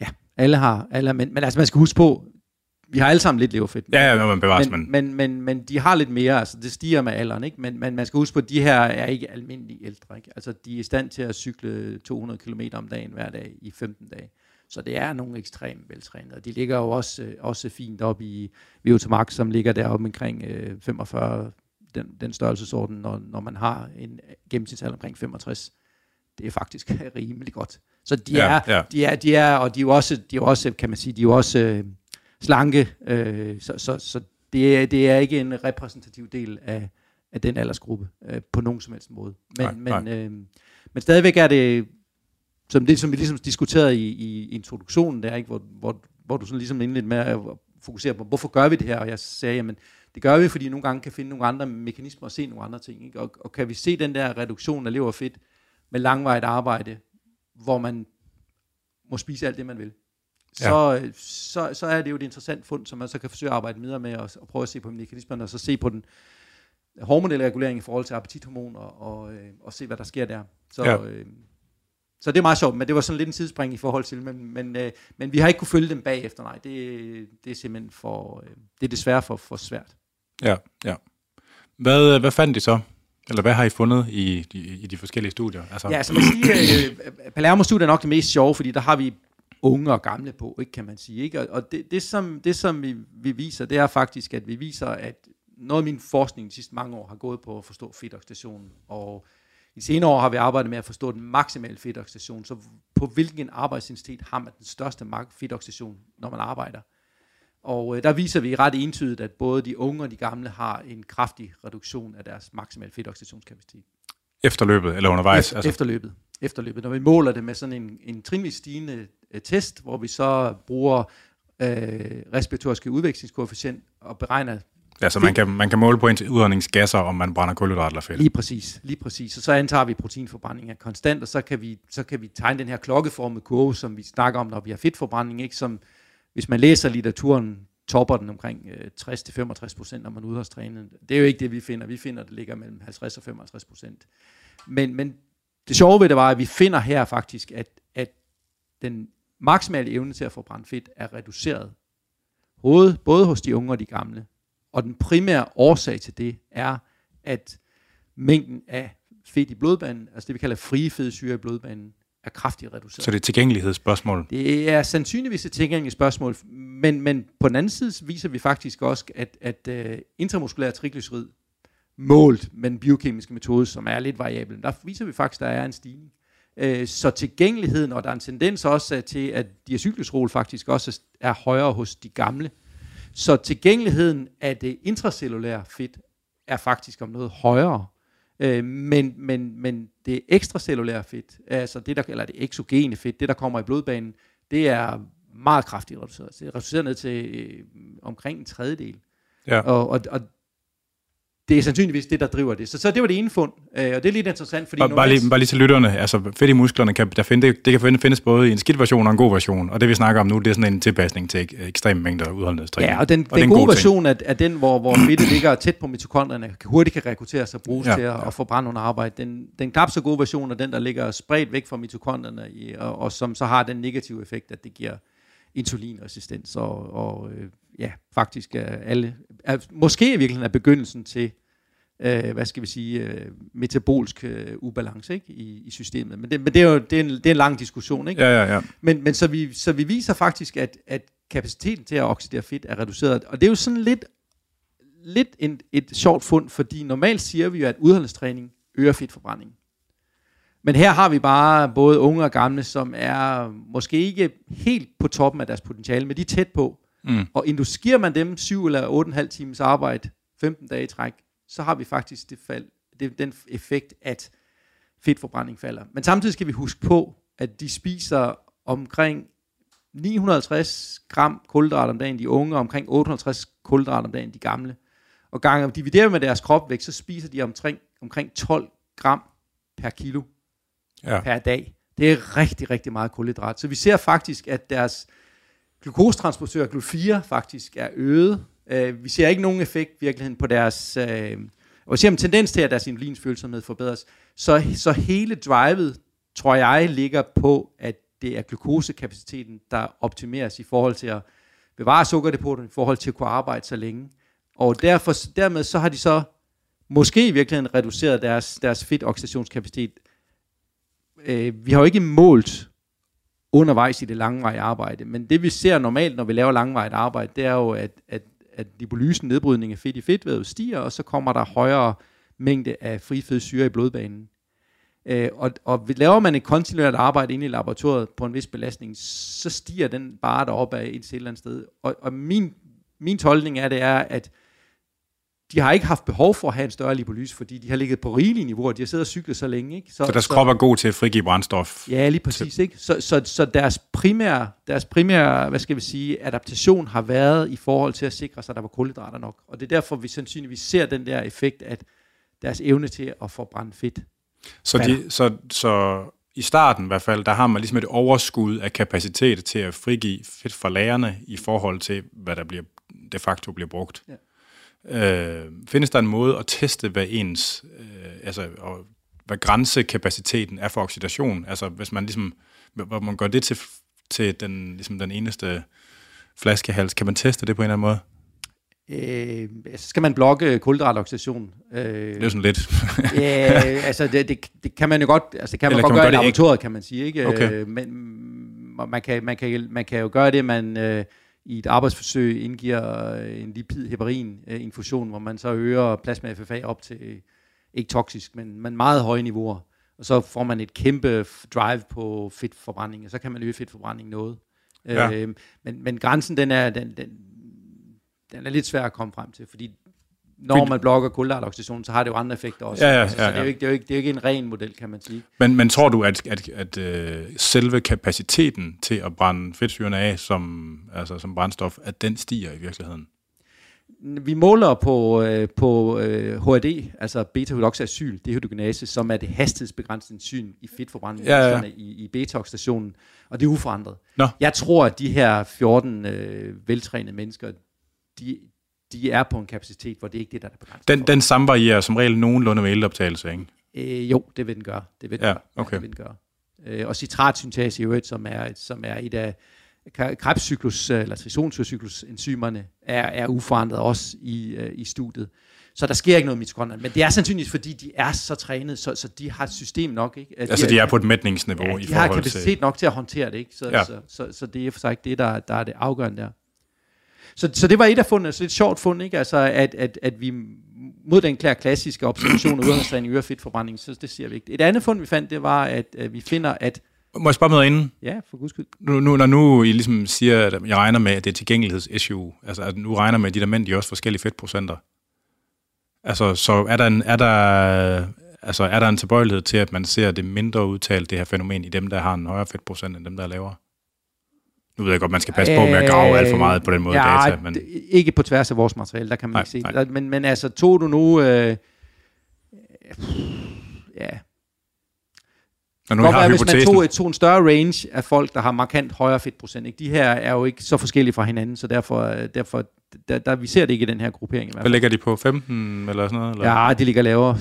Ja, alle har, alle, men, men altså man skal huske på, vi har alle sammen lidt leverfedt. Ja, ja, men bevares, men, men, men, men de har lidt mere, altså det stiger med alderen, ikke? Men, men man skal huske på, at de her er ikke almindelige ældre, ikke? Altså de er i stand til at cykle 200 km om dagen hver dag i 15 dage. Så det er nogle ekstremt veltrænede. De ligger jo også, øh, også fint op i Viotomax, som ligger deroppe omkring øh, 45, den, den størrelsesorden, når, når man har en gennemsnitsalder omkring 65. Det er faktisk rimelig godt. Så de ja, er, ja. de er, de er, og de er jo også, de er også, kan man sige, de er også øh, slanke, øh, så, så, så det, er, det er ikke en repræsentativ del af, af den aldersgruppe øh, på nogen som helst måde. Men, nej, men, nej. Øh, men stadigvæk er det, som det som vi ligesom diskuterede i, i introduktionen der, ikke, hvor, hvor, hvor du sådan ligesom indledte med at fokusere på, hvorfor gør vi det her? Og jeg sagde, jamen, det gør vi, fordi nogle gange kan finde nogle andre mekanismer og se nogle andre ting. Ikke? Og, og kan vi se den der reduktion af lever fedt med langvejt arbejde, hvor man må spise alt det, man vil, så, ja. så, så er det jo et interessant fund, som man så kan forsøge at arbejde videre med, og, og prøve at se på mekanismerne, og så se på den hormonelle regulering i forhold til appetithormon, og, og, øh, og se, hvad der sker der. Så, ja. øh, så det er meget sjovt, men det var sådan lidt en tidsspring i forhold til, men, men, øh, men vi har ikke kunne følge dem bagefter, nej. Det, det er simpelthen for, øh, det er desværre for, for svært. Ja, ja. Hvad, hvad fandt de så? Eller hvad har I fundet i de, i de forskellige studier? Altså... Ja, altså man siger, øh, Palermo-studiet er nok det mest sjove, fordi der har vi unge og gamle på, ikke, kan man sige. Ikke? Og, og det, det, som, det, som vi, vi viser, det er faktisk, at vi viser, at noget af min forskning de sidste mange år har gået på at forstå fedtoxidation og I senere år har vi arbejdet med at forstå den maksimale fedtoxidation, så på hvilken arbejdsintensitet har man den største fedtoxidation, når man arbejder. Og øh, der viser vi ret entydigt, at både de unge og de gamle har en kraftig reduktion af deres maksimale fedtoxidationskapacitet. Efterløbet eller undervejs? Efter, altså. Efterløbet. Efterløbet. Når vi måler det med sådan en, en trinvis stigende øh, test, hvor vi så bruger øh, respiratoriske udvekslingskoefficient og beregner Ja, så man kan, man kan måle på udåndingsgasser, om man brænder kulhydrat eller fedt. Lige præcis, lige præcis. Og så antager vi, at proteinforbrænding er konstant, og så kan vi, så kan vi tegne den her klokkeformede kurve, som vi snakker om, når vi har fedtforbrænding, ikke? som hvis man læser litteraturen, topper den omkring øh, 60-65 procent, når man ude hos træne. Det er jo ikke det, vi finder. Vi finder, at det ligger mellem 50 og 55 procent. Men, men det sjove ved det var, at vi finder her faktisk, at, at den maksimale evne til at forbrænde fedt er reduceret. Både, både hos de unge og de gamle. Og den primære årsag til det er, at mængden af fedt i blodbanen, altså det vi kalder frie fedtsyre i blodbanen, er kraftigt reduceret. Så det er et tilgængelighedsspørgsmål? Det er sandsynligvis et tilgængelighedsspørgsmål, men, men på den anden side viser vi faktisk også, at, at uh, intramuskulær triglycerid målt med den biokemiske metode, som er lidt variabel, der viser vi faktisk, at der er en stigning. Uh, så tilgængeligheden, og der er en tendens også til, at diacyklusrol faktisk også er højere hos de gamle. Så tilgængeligheden af det intracellulære fedt er faktisk om noget højere Øh, men, men, men det ekstracellulære fedt, altså det der, eller det exogene fedt, det der kommer i blodbanen, det er meget kraftigt reduceret. Det er reduceret ned til øh, omkring en tredjedel. Ja. Og, og, og det er sandsynligvis det, der driver det. Så, så det var det ene fund, øh, og det er lidt interessant, fordi... Bare, bare, lige, bare lige til lytterne, altså fedt i musklerne, kan, der finde, det, det kan findes både i en skidt version og en god version, og det vi snakker om nu, det er sådan en tilpasning til ekstreme mængder udholdenhedstræning. Ja, og den, og den gode version er, er den, hvor, hvor fedtet ligger tæt på mitokondrierne, hurtigt kan rekrutteres og bruges ja, til at, ja. at forbrænde under arbejde. Den, den knap så gode version er den, der ligger spredt væk fra mitokondrierne, i, og, og som så har den negative effekt, at det giver insulinresistens, og, og øh, ja, faktisk er alle, er, måske i virkeligheden er begyndelsen til øh, hvad skal vi sige, øh, metabolsk øh, ubalance ikke, i, i systemet. Men det, men det er jo det er en, det er en lang diskussion. Ikke? Ja, ja, ja. Men, men så, vi, så vi viser faktisk, at, at kapaciteten til at oxidere fedt er reduceret. Og det er jo sådan lidt, lidt en, et sjovt fund, fordi normalt siger vi jo, at udholdenstræning øger fedtforbrænding. Men her har vi bare både unge og gamle, som er måske ikke helt på toppen af deres potentiale, men de er tæt på. Mm. Og inducerer man dem 7 eller 8,5 times arbejde, 15 dage i træk, så har vi faktisk det fald, det, den effekt, at fedtforbrænding falder. Men samtidig skal vi huske på, at de spiser omkring 950 gram kulhydrat om dagen, de unge, og omkring 850 kulhydrat om dagen, de gamle. Og gange dividerer med deres kropvægt, så spiser de omkring, omkring 12 gram per kilo ja. per dag. Det er rigtig, rigtig meget kulhydrat. Så vi ser faktisk, at deres glukostransportør GLU4 faktisk er øget Øh, vi ser ikke nogen effekt virkeligheden på deres... Øh, og vi ser en tendens til, at deres insulinsfølsomhed forbedres. Så, så hele drivet, tror jeg, ligger på, at det er glukosekapaciteten, der optimeres i forhold til at bevare sukkerdepoterne, i forhold til at kunne arbejde så længe. Og derfor, dermed så har de så måske i virkeligheden reduceret deres, deres fedtoxidationskapacitet. Øh, vi har jo ikke målt undervejs i det langvarige arbejde, men det vi ser normalt, når vi laver langvarigt arbejde, det er jo, at, at at lipolysen, nedbrydning af fedt i fedtvævet, stiger, og så kommer der højere mængde af fri fedtsyre i blodbanen. Øh, og, og laver man et kontinuerligt arbejde inde i laboratoriet på en vis belastning, så stiger den bare deroppe af et eller andet sted. Og, og min, min tolkning er, det er, at de har ikke haft behov for at have en større lipolyse, fordi de har ligget på rigelige niveauer, de har siddet og cyklet så længe. Ikke? Så, så deres så, krop er god til at frigive brændstof? Ja, lige præcis. Ikke? Så, så, så deres, primære, deres primære, hvad skal vi sige, adaptation har været i forhold til at sikre sig, at der var kulhydrater nok. Og det er derfor, vi sandsynligvis ser den der effekt, at deres evne til at forbrænde fedt. Så, de, så, så i starten i hvert fald, der har man ligesom et overskud af kapacitet til at frigive fedt fra lagerne i forhold til, hvad der bliver, de facto bliver brugt. Ja. Øh, findes der en måde at teste, hvad ens, øh, altså, og, hvad grænsekapaciteten er for oxidation? Altså, hvis man ligesom, hvor man gør det til, til den, ligesom den eneste flaskehals, kan man teste det på en eller anden måde? Øh, så skal man blokke kulhydratoxidation. Øh, det er sådan lidt. ja, altså det, det, det, kan man jo godt, altså kan man Eller godt kan man gøre, gøre i laboratoriet, kan man sige, ikke? Okay. Øh, men man kan, man, kan, man kan jo gøre det, man øh, i et arbejdsforsøg indgiver øh, en lipid-heparin-infusion, hvor man så øger plasma FFA op til ikke toksisk, men, men meget høje niveauer. Og så får man et kæmpe drive på fedtforbrænding, og så kan man øge fedtforbrænding noget. Ja. Øh, men, men grænsen, den er, den, den, den er lidt svær at komme frem til, fordi når man blokker kulhydratooxidation, så har det jo andre effekter også. Ja, ja, ja, så det er, jo ikke, det, er jo ikke, det er jo ikke en ren model, kan man sige. Men, men tror du, at, at, at uh, selve kapaciteten til at brænde fedtsyrene af som, altså som brændstof, at den stiger i virkeligheden? Vi måler på, øh, på øh, HAD, altså beta-hydroxyacyl, dehydrogenase, som er det hastighedsbegrænsende enzym i fedtforbrænding ja, ja. i, i beta-oxidationen, og det er uforandret. Nå. Jeg tror, at de her 14 øh, veltrænede mennesker, de, de er på en kapacitet, hvor det ikke er det, der er begrænset Den, den samvarierer som regel nogenlunde med eloptagelse, ikke? Øh, jo, det vil den gøre. Det vil den ja, okay. ja, det vil den gøre. Øh, og citratsyntase i øvrigt, som er, som er et af krebscyklus, eller trisonsyrecyklus enzymerne, er, er uforandret også i, uh, i studiet. Så der sker ikke noget mitokondrier. Men det er sandsynligvis, fordi de er så trænet, så, så de har et system nok. Ikke? At altså de er, de er på et mætningsniveau ja, i forhold til... de har kapacitet nok til at håndtere det. Ikke? Så, ja. så, så, så, det er for sig ikke det, der, der er det afgørende der. Så, så det var et af fundene, så et sjovt fund, ikke? Altså, at, at, at vi mod den klare klassiske observation af udgangstræning og fedtforbrænding, så det siger vi ikke. Et andet fund, vi fandt, det var, at, at vi finder, at må jeg spørge noget inden? Ja, for guds skyld. Nu, nu, når nu I ligesom siger, at jeg regner med, at det er tilgængelighedsissue, altså at nu regner med, at de der mænd, de er også forskellige fedtprocenter. Altså, så er der, en, er der, altså, er der en tilbøjelighed til, at man ser det mindre udtalt, det her fænomen, i dem, der har en højere fedtprocent, end dem, der er lavere? Nu ved jeg godt, man skal passe på med at grave alt for meget på den måde ja, data. Men... Ikke på tværs af vores materiale, der kan man nej, ikke se nej. Men, men altså, tog du nu... Øh, ja, og nu godt hvis man tog, tog en større range af folk, der har markant højere fedtprocent. Ikke? De her er jo ikke så forskellige fra hinanden, så derfor, derfor der, der, vi ser det ikke i den her gruppering. Hvad ligger de på? 15 eller sådan noget? Eller? Ja, de ligger lavere.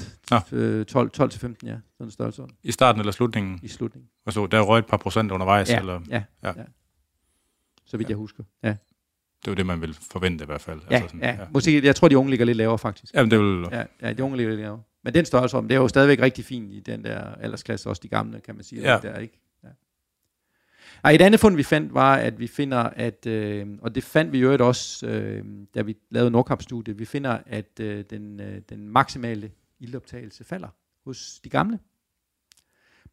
12, 12 til 15, ja. Sådan en størrelse. I starten eller slutningen? I slutningen. Altså, der er røget et par procent undervejs? Ja, eller? ja, ja. ja så vidt ja. jeg husker. Ja. Det er jo det, man vil forvente i hvert fald. Ja, altså sådan, ja. ja. Måske, jeg tror, de unge ligger lidt lavere, faktisk. Jamen, det vil... Ja, ja, de unge ligger lidt lavere. Men den størrelse om, det er jo stadigvæk rigtig fint i den der aldersklasse, også de gamle, kan man sige. Ja. Der, ikke? Ja. Ej, et andet fund, vi fandt, var, at vi finder, at, øh, og det fandt vi jo også, øh, da vi lavede Nordkamp-studiet, vi finder, at øh, den, øh, den maksimale ildoptagelse falder hos de gamle.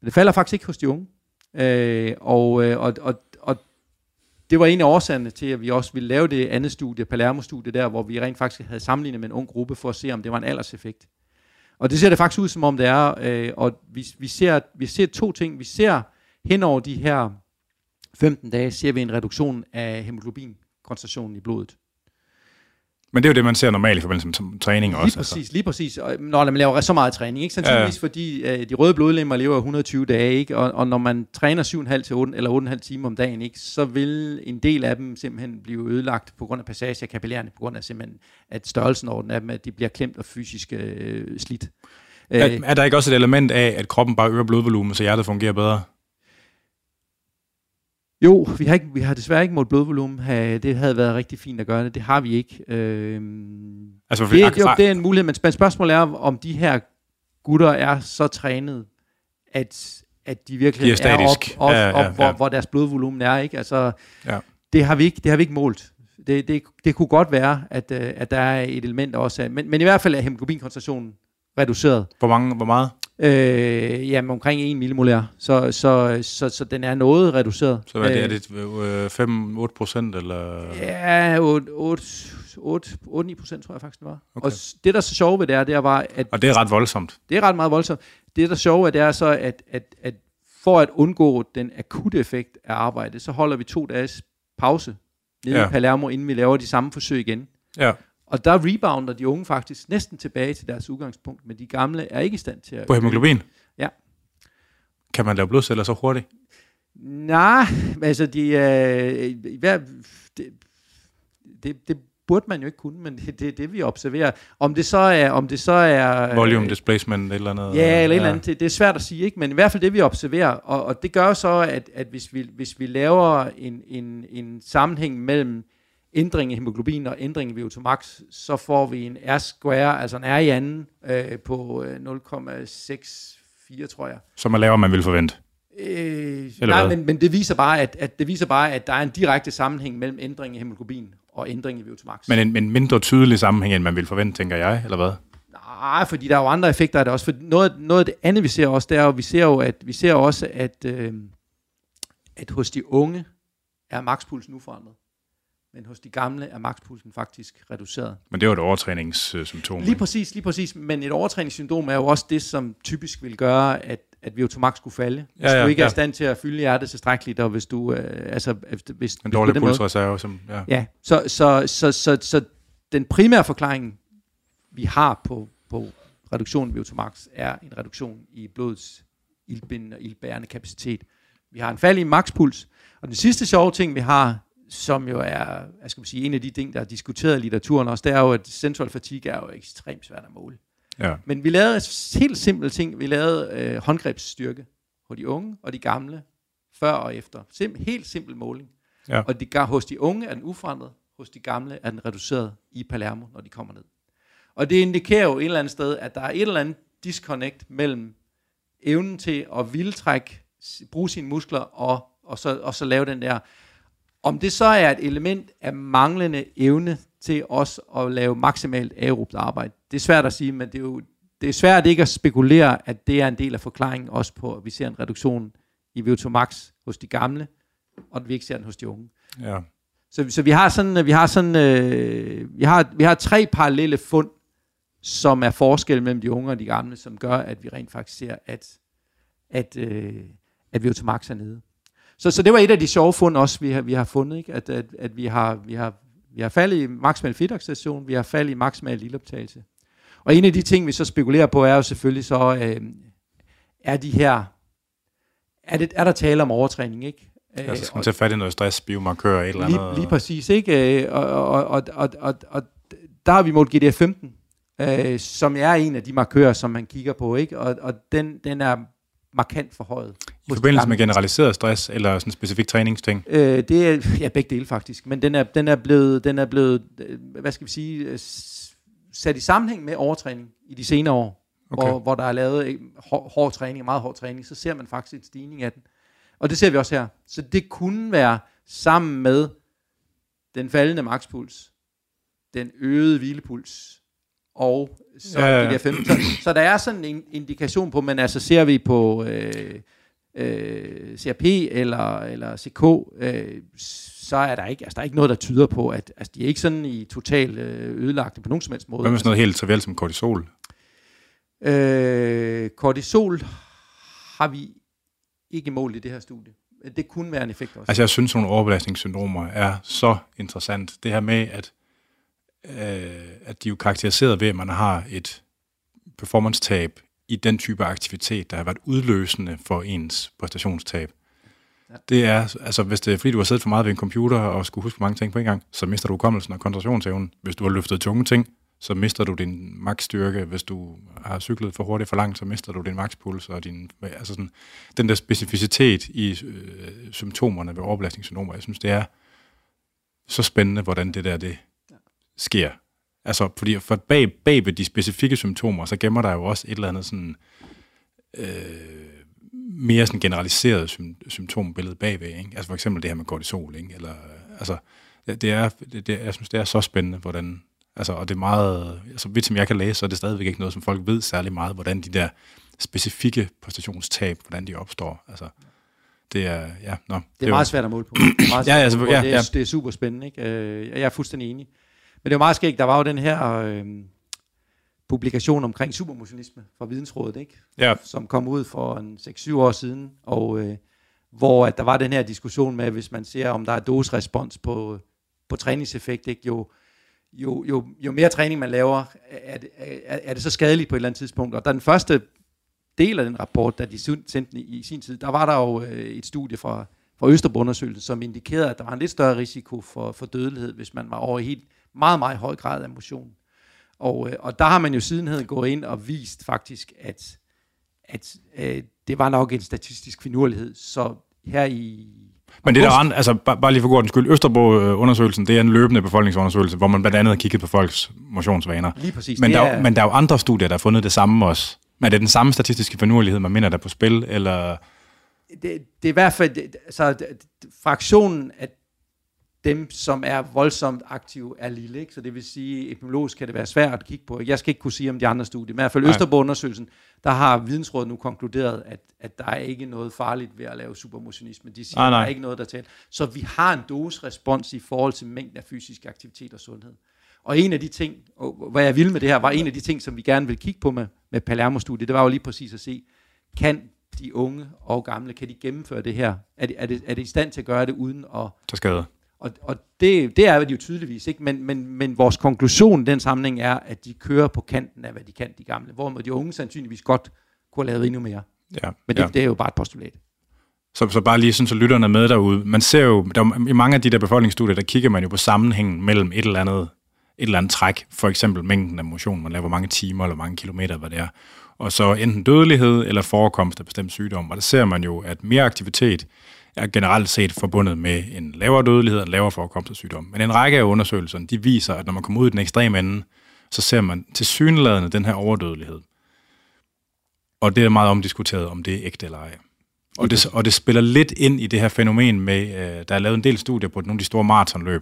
Men det falder faktisk ikke hos de unge. Øh, og, øh, og, og det var en af årsagerne til, at vi også ville lave det andet studie, Palermo-studie der, hvor vi rent faktisk havde sammenlignet med en ung gruppe for at se, om det var en alderseffekt. Og det ser det faktisk ud, som om det er, øh, og vi, vi, ser, vi ser to ting. Vi ser hen over de her 15 dage, ser vi en reduktion af hemoglobinkoncentrationen i blodet. Men det er jo det, man ser normalt i forbindelse med træning også. Lige præcis, altså. lige præcis. når man laver så meget træning. Ikke? Sandsynligvis ja. fordi øh, de røde blodlemmer lever 120 dage, ikke? Og, og når man træner 7,5 til 8 eller 8,5 timer om dagen, ikke? så vil en del af dem simpelthen blive ødelagt på grund af passage af kapillærerne, på grund af simpelthen, at størrelsen over den af dem, at de bliver klemt og fysisk øh, slidt. Er, øh, er der ikke også et element af, at kroppen bare øger blodvolumen, så hjertet fungerer bedre? Jo, vi har, ikke, vi har desværre ikke målt blodvolumen. Det havde været rigtig fint at gøre det. Det har vi ikke. Øhm, altså, det, jo, det er en mulighed, men spørgsmålet er, om de her gutter er så trænet, at, at de virkelig de er, er op, op, ja, ja, op ja. Hvor, hvor deres blodvolumen er. Ikke? Altså, ja. det, har vi ikke, det har vi ikke målt. Det, det, det kunne godt være, at, øh, at der er et element også af, men, men i hvert fald er hemoglobinkoncentrationen reduceret. Hvor, mange, hvor meget? Øh, jamen omkring 1 millimolær, så, så, så, så den er noget reduceret. Så hvad er det, det 5-8 øh, procent, eller? Ja, 8-9 procent tror jeg faktisk, det var. Okay. Og det, der er så sjovt ved det er, det er bare, at... Og det er ret voldsomt. Det er ret meget voldsomt. Det, der er sjovt det er så, at, at, at for at undgå den akutte effekt af arbejdet, så holder vi to dages pause nede ja. i Palermo, inden vi laver de samme forsøg igen. Ja. Og der rebounder de unge faktisk næsten tilbage til deres udgangspunkt, men de gamle er ikke i stand til at... På hemoglobin? Ja. Kan man lave blodceller så hurtigt? Nej, altså de, øh, hvad, det, det, det burde man jo ikke kunne, men det er det, det, vi observerer. Om det så er... Om det så er Volume displacement eller noget? Ja, eller ja. andet. Det, det er svært at sige, ikke? men i hvert fald det, vi observerer. Og, og det gør så, at, at hvis, vi, hvis vi laver en, en, en sammenhæng mellem ændring i hemoglobin og ændring i VO2 max, så får vi en R-square, altså en R i anden, øh, på 0,64, tror jeg. Som er lavere, man vil forvente? Øh, nej, men, men det viser bare, at, at det viser bare, at der er en direkte sammenhæng mellem ændring i hemoglobin og ændring i VO2 max. Men en, en mindre tydelig sammenhæng, end man vil forvente, tænker jeg, eller hvad? Nej, fordi der er jo andre effekter af det også. For noget, noget af det andet, vi ser også, det er jo, vi ser jo, at, vi ser også, at, øh, at hos de unge er makspulsen uforandret. Men hos de gamle er makspulsen faktisk reduceret. Men det er jo et overtræningssymptom. Lige præcis, lige præcis. Men et overtræningssyndrom er jo også det, som typisk vil gøre, at, at VO2 skulle falde. Hvis ja, ja, du ikke ja. er i stand til at fylde hjertet tilstrækkeligt, og hvis du... Øh, altså, hvis, en dårlig pulsreserve. Som, ja. ja, så, så, så, så, så den primære forklaring, vi har på, på reduktionen af VO2 max, er en reduktion i blodets ildbindende og ildbærende kapacitet. Vi har en fald i makspuls, og den sidste sjove ting, vi har, som jo er jeg skal sige, en af de ting, der er diskuteret i litteraturen også, det er jo, at central fatigue er jo ekstremt svært at måle. Ja. Men vi lavede helt simpel ting. Vi lavede øh, håndgrebsstyrke hos de unge og de gamle, før og efter. Sim, helt simpel måling. Ja. Og de, hos de unge er den uforandret, hos de gamle er den reduceret i Palermo, når de kommer ned. Og det indikerer jo et eller andet sted, at der er et eller andet disconnect mellem evnen til at vildtrække, bruge sine muskler og, og, så, og så lave den der. Om det så er et element af manglende evne til os at lave maksimalt aerobt arbejde, det er svært at sige, men det er jo det er svært ikke at spekulere, at det er en del af forklaringen også på, at vi ser en reduktion i VO2 max hos de gamle, og at vi ikke ser den hos de unge. Ja. Så, så vi har sådan, vi har sådan, øh, vi har, vi har tre parallelle fund, som er forskel mellem de unge og de gamle, som gør, at vi rent faktisk ser, at, at, øh, at VO2 max er nede. Så, så det var et af de sjove fund også, vi har, vi har fundet, ikke? At, at, at vi har, vi har, vi har faldet i maksimal fedtoxidation, vi har faldet i maksimal lilleoptagelse. Og en af de ting, vi så spekulerer på, er jo selvfølgelig så, øh, er de her, er, det, er der tale om overtræning, ikke? Øh, altså skal man tage fat i noget stress, biomarkør, et eller andet? Lige, lige præcis, ikke? Øh, og, og, og, og, og, og der har vi målt GDF-15, øh, som er en af de markører, som man kigger på, ikke? Og, og den, den er markant forhøjet. I forbindelse med generaliseret stress, eller sådan en specifik træningsting? Øh, det er, ja, begge dele faktisk. Men den er, den er blevet, den er blevet øh, hvad skal vi sige, øh, sat i sammenhæng med overtræning i de senere år, okay. hvor, hvor der er lavet hård, hård træning, meget hård træning, så ser man faktisk en stigning af den. Og det ser vi også her. Så det kunne være sammen med den faldende makspuls, den øgede hvilepuls, og så, ja, ja. De der fem. så, så der er sådan en indikation på, men altså ser vi på øh, øh, CRP eller, eller CK, øh, så er der ikke, altså der er ikke noget, der tyder på, at altså, de er ikke sådan i total øh, ødelagte på nogen som helst måde. Hvad med sådan noget helt trivielt som kortisol? Øh, kortisol har vi ikke målt i det her studie. Det kunne være en effekt også. Altså jeg synes, at nogle overbelastningssyndromer er så interessant. Det her med, at øh, at de er jo karakteriseret ved, at man har et performance-tab i den type aktivitet, der har været udløsende for ens præstationstab. Ja. Det er, altså hvis det er fordi, du har siddet for meget ved en computer og skulle huske mange ting på en gang, så mister du hukommelsen og koncentrationsevnen. Hvis du har løftet tunge ting, så mister du din maksstyrke. Hvis du har cyklet for hurtigt for langt, så mister du din makspuls og din, altså sådan, den der specificitet i øh, symptomerne ved overbelastningssyndromer. Jeg synes, det er så spændende, hvordan det der det sker. Altså, fordi for bag, bag ved de specifikke symptomer, så gemmer der jo også et eller andet sådan, øh, mere sådan generaliseret sym- symptombillede bagved. Ikke? Altså for eksempel det her med kortisol. Ikke? Eller, altså, det, det er, det, det, jeg synes, det er så spændende, hvordan, altså, og det er meget, altså vidt som jeg kan læse, så er det stadigvæk ikke noget, som folk ved særlig meget, hvordan de der specifikke præstationstab, hvordan de opstår. Altså, det er, ja, nå, det, det er meget svært at måle på. Det meget ja, altså, ja, ja. Det, er, det er super spændende. Ikke? Øh, jeg er fuldstændig enig. Men det var meget skægt. Der var jo den her øh, publikation omkring supermotionisme fra Vidensrådet, ikke? Ja. som kom ud for en 6-7 år siden, og øh, hvor at der var den her diskussion med, hvis man ser, om der er dosrespons på, på træningseffekt, ikke? Jo, jo, jo, jo mere træning man laver, er er, er det så skadeligt på et eller andet tidspunkt. Og den første del af den rapport, da de sendte i, sin tid, der var der jo øh, et studie fra, fra Østerbundersøgelsen, som indikerede, at der var en lidt større risiko for, for dødelighed, hvis man var over helt meget, meget høj grad af motion. Og, øh, og der har man jo sidenheden gået ind og vist faktisk, at, at øh, det var nok en statistisk finurlighed. Så her i men det der andre, altså bare, lige for god skyld, Østerbo-undersøgelsen, det er en løbende befolkningsundersøgelse, hvor man blandt andet har kigget på folks motionsvaner. Lige præcis. Men, der, er, men der er jo andre studier, der har fundet det samme også. Men er det den samme statistiske finurlighed, man mener der på spil, eller? Det, det er i hvert fald, så fraktionen af dem, som er voldsomt aktive, er lille. Ikke? Så det vil sige, epidemiologisk kan det være svært at kigge på. Jeg skal ikke kunne sige om de andre studier, men i hvert fald Østerbo-undersøgelsen, der har Vidensrådet nu konkluderet, at, at der er ikke noget farligt ved at lave supermotionisme. De siger, nej, nej. der er ikke noget, der taler. Så vi har en dose-respons i forhold til mængden af fysisk aktivitet og sundhed. Og en af de ting, og hvad jeg vil med det her, var en af de ting, som vi gerne vil kigge på med, med Palermo-studiet, det var jo lige præcis at se, kan de unge og gamle, kan de gennemføre det her? Er de, er det, er det i stand til at gøre det uden at... Tage skade. Og, og det, det er de jo tydeligvis, ikke? Men, men, men vores konklusion i den sammenhæng er, at de kører på kanten af, hvad de kan, de gamle. Hvorimod de unge sandsynligvis godt kunne have lavet endnu mere. Ja, men det, ja. det er jo bare et postulat. Så, så bare lige sådan, så lytterne er med derude. Man ser jo, der, i mange af de der befolkningsstudier, der kigger man jo på sammenhængen mellem et eller andet, et eller andet træk, for eksempel mængden af motion, man laver, hvor mange timer eller hvor mange kilometer, hvad det er, og så enten dødelighed eller forekomst af bestemt sygdom. Og der ser man jo, at mere aktivitet er generelt set forbundet med en lavere dødelighed og en lavere forekomst af sygdom. Men en række af undersøgelserne, de viser, at når man kommer ud i den ekstreme ende, så ser man til synlædende den her overdødelighed. Og det er meget omdiskuteret, om det er ægte eller ej. Og det, og det spiller lidt ind i det her fænomen med, øh, der er lavet en del studier på nogle af de store maratonløb,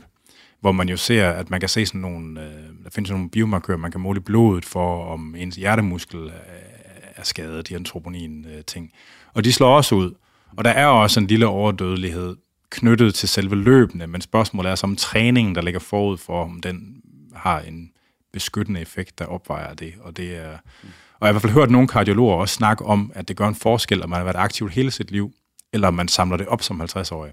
hvor man jo ser, at man kan se sådan nogle, øh, der findes nogle biomarkører, man kan måle i blodet for, om ens hjertemuskel er skadet, de her troponin-ting. Og de slår også ud. Og der er også en lille overdødelighed knyttet til selve løbende, men spørgsmålet er så om træningen, der ligger forud for, om den har en beskyttende effekt, der opvejer det. Og det er, og jeg har i hvert fald hørt nogle kardiologer også snakke om, at det gør en forskel, om man har været aktiv hele sit liv, eller om man samler det op som 50-årig.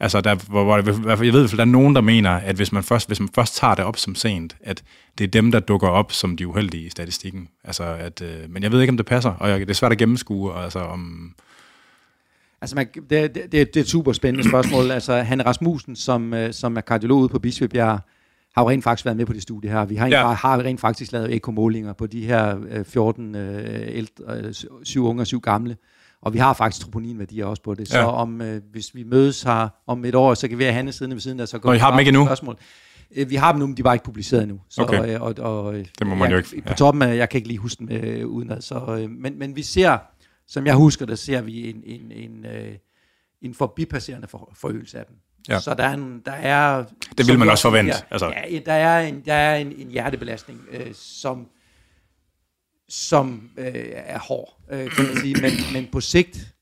Altså, der, hvor, hvor, jeg ved, at der er nogen, der mener, at hvis man, først, hvis man først tager det op som sent, at det er dem, der dukker op som de uheldige i statistikken. Altså, at, øh, men jeg ved ikke, om det passer, og jeg, det er svært at gennemskue, altså om... Altså, man, det, det, det, det er et super spændende spørgsmål. Altså, Hanne Rasmussen, som, øh, som er kardiolog ude på Bispebjerg, har jo rent faktisk været med på det studie her. Vi har, ja. har rent faktisk lavet ekomålinger på de her 14 øh, ældre, øh, syv unge og syv gamle. Og vi har faktisk troponinværdier også på det. Så om, øh, hvis vi mødes her om et år, så kan vi have Hanne siden ved siden af. Så går I har dem ikke endnu? Spørgsmål. Øh, vi har dem nu, men de bare ikke publiceret endnu. Så, okay. og, og, og, det må man jeg, jo ikke. Ja. På toppen af, jeg kan ikke lige huske dem øh, udenad. Så, øh, men, men vi ser, som jeg husker der ser vi en, en, en, øh, en forbipasserende for, forøgelse af dem. Ja. Så der er, en, der er... Det vil man også forvente. altså. Ja, der er en, der er en, en hjertebelastning, øh, som, som øh, er hård, øh, kan man sige. Men, men på sigt,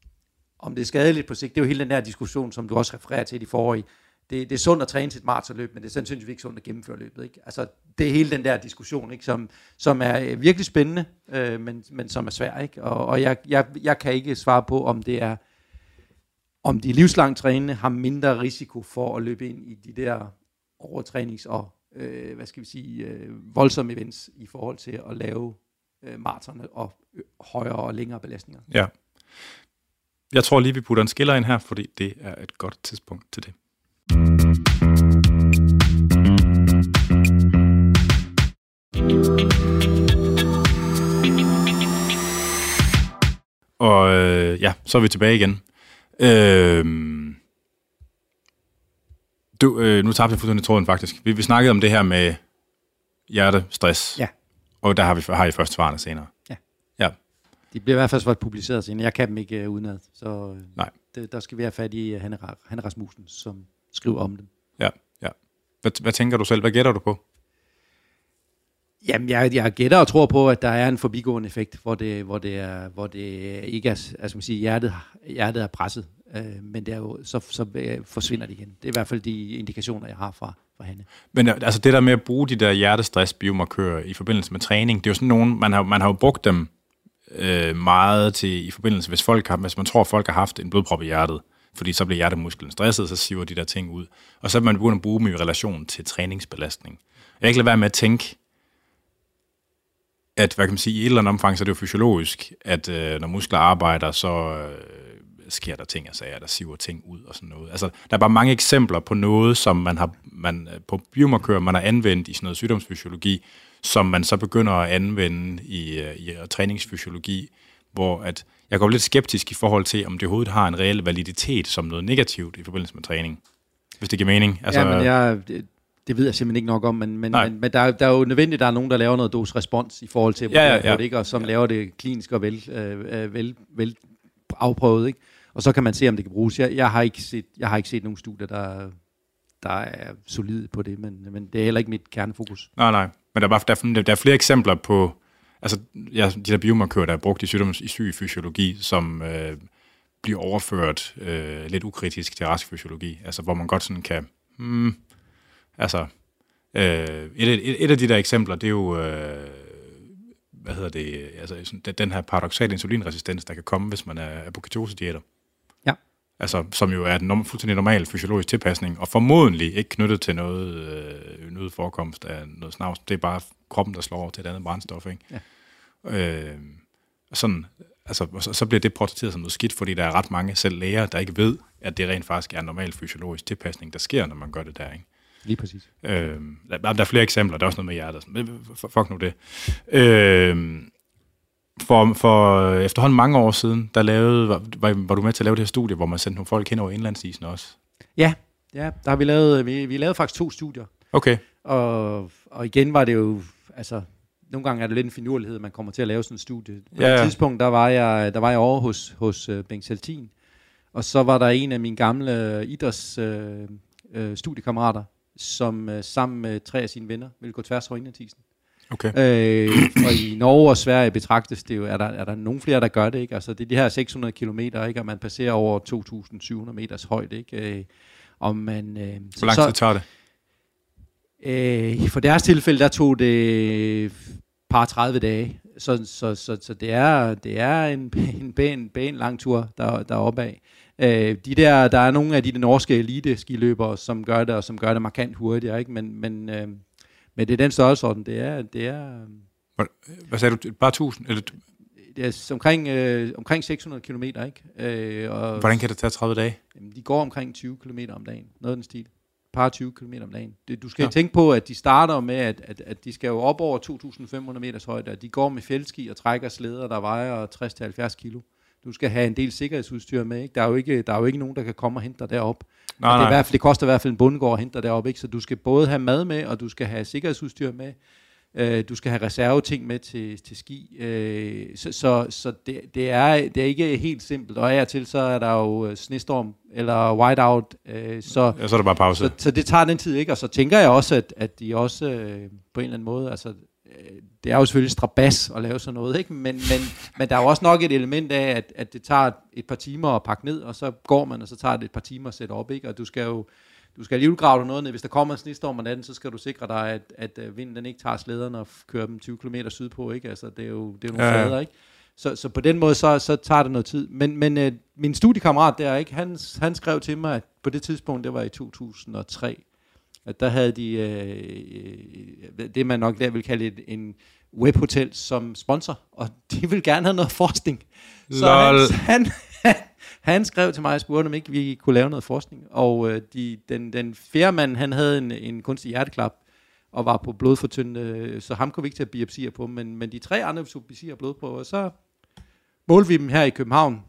om det er skadeligt på sigt, det er jo hele den der diskussion, som du også refererer til i de forrige. Det, det er sundt at træne til et maratonløb, men det er sandsynligvis ikke sundt at gennemføre løbet. Ikke? Altså, det er hele den der diskussion, ikke? Som, som er øh, virkelig spændende, øh, men, men som er svær. Ikke? Og, og jeg, jeg, jeg kan ikke svare på, om det er om de livslangt trænende har mindre risiko for at løbe ind i de der overtrænings- og øh, hvad skal vi sige, øh, voldsomme events i forhold til at lave øh, maraton og øh, højere og længere belastninger. Ja. Jeg tror lige, vi putter en skiller ind her, fordi det er et godt tidspunkt til det. Og øh, ja, så er vi tilbage igen. Øh, du, øh, nu tabte jeg fuldstændig tråden faktisk. Vi, vi snakkede om det her med hjertestress. Ja. Og der har vi har I først svarene senere. Ja. Ja. De bliver i hvert fald publiceret senere. Jeg kan dem ikke uh, udenad. Så øh, Nej. Det, der skal vi have fat i uh, Hanne, Hanne Rasmussen, som skriver om dem. Ja, ja. Hvad, hvad tænker du selv? Hvad gætter du på? Jamen, jeg, jeg gætter og tror på, at der er en forbigående effekt, hvor det, hvor det, er, hvor det ikke er, altså man siger, hjertet, hjertet er presset, øh, men det er jo, så, så øh, forsvinder det igen. Det er i hvert fald de indikationer, jeg har fra, fra hende. Men øh, altså det der med at bruge de der hjertestress-biomarkører i forbindelse med træning, det er jo sådan nogen, man har, man har jo brugt dem øh, meget til i forbindelse, hvis, folk har, hvis man tror, at folk har haft en blodprop i hjertet, fordi så bliver hjertemusklen stresset, så siver de der ting ud. Og så er man begyndt at bruge dem i relation til træningsbelastning. Jeg kan ikke lade være med at tænke, at hvad kan man sige, i et eller andet omfang, så er det jo fysiologisk, at øh, når muskler arbejder, så øh, sker der ting og sager, der siver ting ud og sådan noget. Altså, der er bare mange eksempler på noget, som man har man, øh, på biomarkører, man har anvendt i sådan noget sygdomsfysiologi, som man så begynder at anvende i, øh, i, i træningsfysiologi, hvor at jeg går lidt skeptisk i forhold til, om det overhovedet har en reel validitet som noget negativt i forbindelse med træning. Hvis det giver mening. Altså, ja, men jeg, det ved jeg simpelthen ikke nok om, men, men, men, men der, der er jo nødvendigt, at der er nogen, der laver noget dose-respons i forhold til, ja, ja, ja. Det, ikke? og som ja. laver det klinisk og vel, øh, øh, vel, vel afprøvet. Ikke? Og så kan man se, om det kan bruges. Jeg, jeg, har, ikke set, jeg har ikke set nogen studier, der, der er solid på det, men, men det er heller ikke mit kernefokus. Nej, nej. Men der er, bare, der, der er flere eksempler på, altså ja, de der biomarkører, der er brugt i, sygdoms, i sygefysiologi, som øh, bliver overført øh, lidt ukritisk til rask fysiologi, altså hvor man godt sådan kan, hmm, altså, øh, et, et, et af de der eksempler, det er jo, øh, hvad hedder det, altså den her paradoxale insulinresistens, der kan komme, hvis man er, er på ketose-diæter. Altså, som jo er en fuldstændig normal fysiologisk tilpasning, og formodentlig ikke knyttet til noget, øh, noget forekomst af noget snavs. Det er bare kroppen, der slår over til et andet brændstof, ikke? Ja. Øh, sådan, altså, så, så bliver det portrætteret som noget skidt, fordi der er ret mange, selv læger, der ikke ved, at det rent faktisk er en normal fysiologisk tilpasning, der sker, når man gør det der, ikke? Lige præcis. Øh, der, der er flere eksempler, der er også noget med hjertet. Fuck nu det. Øh, for, for efterhånden mange år siden, der lavede, var, var du med til at lave det her studie, hvor man sendte nogle folk hen over indlandsisen også? Ja, ja der har vi lavet, vi, vi lavede faktisk to studier. Okay. Og, og igen var det jo, altså, nogle gange er det lidt en finurlighed, man kommer til at lave sådan en studie. På Ja, et ja. tidspunkt, der var jeg, der var jeg over hos, hos uh, Bengt Saltin, og så var der en af mine gamle idræts uh, uh, studiekammerater, som uh, sammen med tre af sine venner ville gå tværs over indlandsisen. Okay. Øh, og i Norge og Sverige betragtes det jo, er der, er der nogle flere, der gør det, ikke? Altså det er de her 600 kilometer, ikke? Og man passerer over 2.700 meters højde, ikke? Øh, og man, øh, Hvor lang tid tager det? Øh, for deres tilfælde, der tog det par 30 dage. Så, så, så, så det er, det er en, en pæn, pæn lang tur, der, der er opad. Øh, de der, der er nogle af de norske elite skiløbere, som gør det, og som gør det markant hurtigere, ikke? Men, men, øh, men det er den størrelsesorden, det er, det er, Hvad sagde du? Bare 1000? Eller, det er omkring, øh, omkring 600 km, ikke? Øh, og, hvordan kan det tage 30 dage? Jamen, de går omkring 20 km om dagen. Noget af den stil. Par 20 km om dagen. Det, du skal Ja. ja. tænke på, at de starter med, at, at, at de skal jo op over 2.500 meters højde, og de går med fjeldski og trækker slæder, der vejer 60-70 kilo. Du skal have en del sikkerhedsudstyr med. Ikke? Der, er jo ikke, der er jo ikke nogen, der kan komme og hente dig derop. Nej, det, er i hvert fald, det koster i hvert fald en bundegård at hente dig derop. Ikke? Så du skal både have mad med, og du skal have sikkerhedsudstyr med. Øh, du skal have reserveting med til, til ski. Øh, så så, så det, det, er, det er ikke helt simpelt. Og af og til så er der jo øh, snestorm eller whiteout. Øh, så, Ja, så er der bare pause. så, så det tager den tid, ikke? Og så tænker jeg også, at, at de også øh, på en eller anden måde, altså, det er jo selvfølgelig strabas at lave sådan noget, ikke? Men, men, men der er jo også nok et element af, at, at det tager et par timer at pakke ned, og så går man, og så tager det et par timer at sætte op, ikke? Og du skal jo, du skal alligevel grave dig noget ned. Hvis der kommer en snestorm om natten, så skal du sikre dig, at, at øh, vinden den ikke tager slæderne og kører dem 20 km sydpå, ikke? Altså, det er jo, det er jo nogle ja. flader, ikke? Så, så på den måde, så, så tager det noget tid. Men, men øh, min studiekammerat der, ikke, han, han skrev til mig, at på det tidspunkt, det var i 2003, at der havde de øh, det, man nok der vil kalde et, en webhotel som sponsor, og de vil gerne have noget forskning. Så Lol. han, han, han skrev til mig og spurgte, om ikke vi kunne lave noget forskning. Og øh, de, den, den fjerde mand, han havde en, en kunstig hjerteklap, og var på blodfortyndende, så ham kunne vi ikke tage biopsier på, men, men de tre andre tog biopsier og blodprøver, så målte vi dem her i København,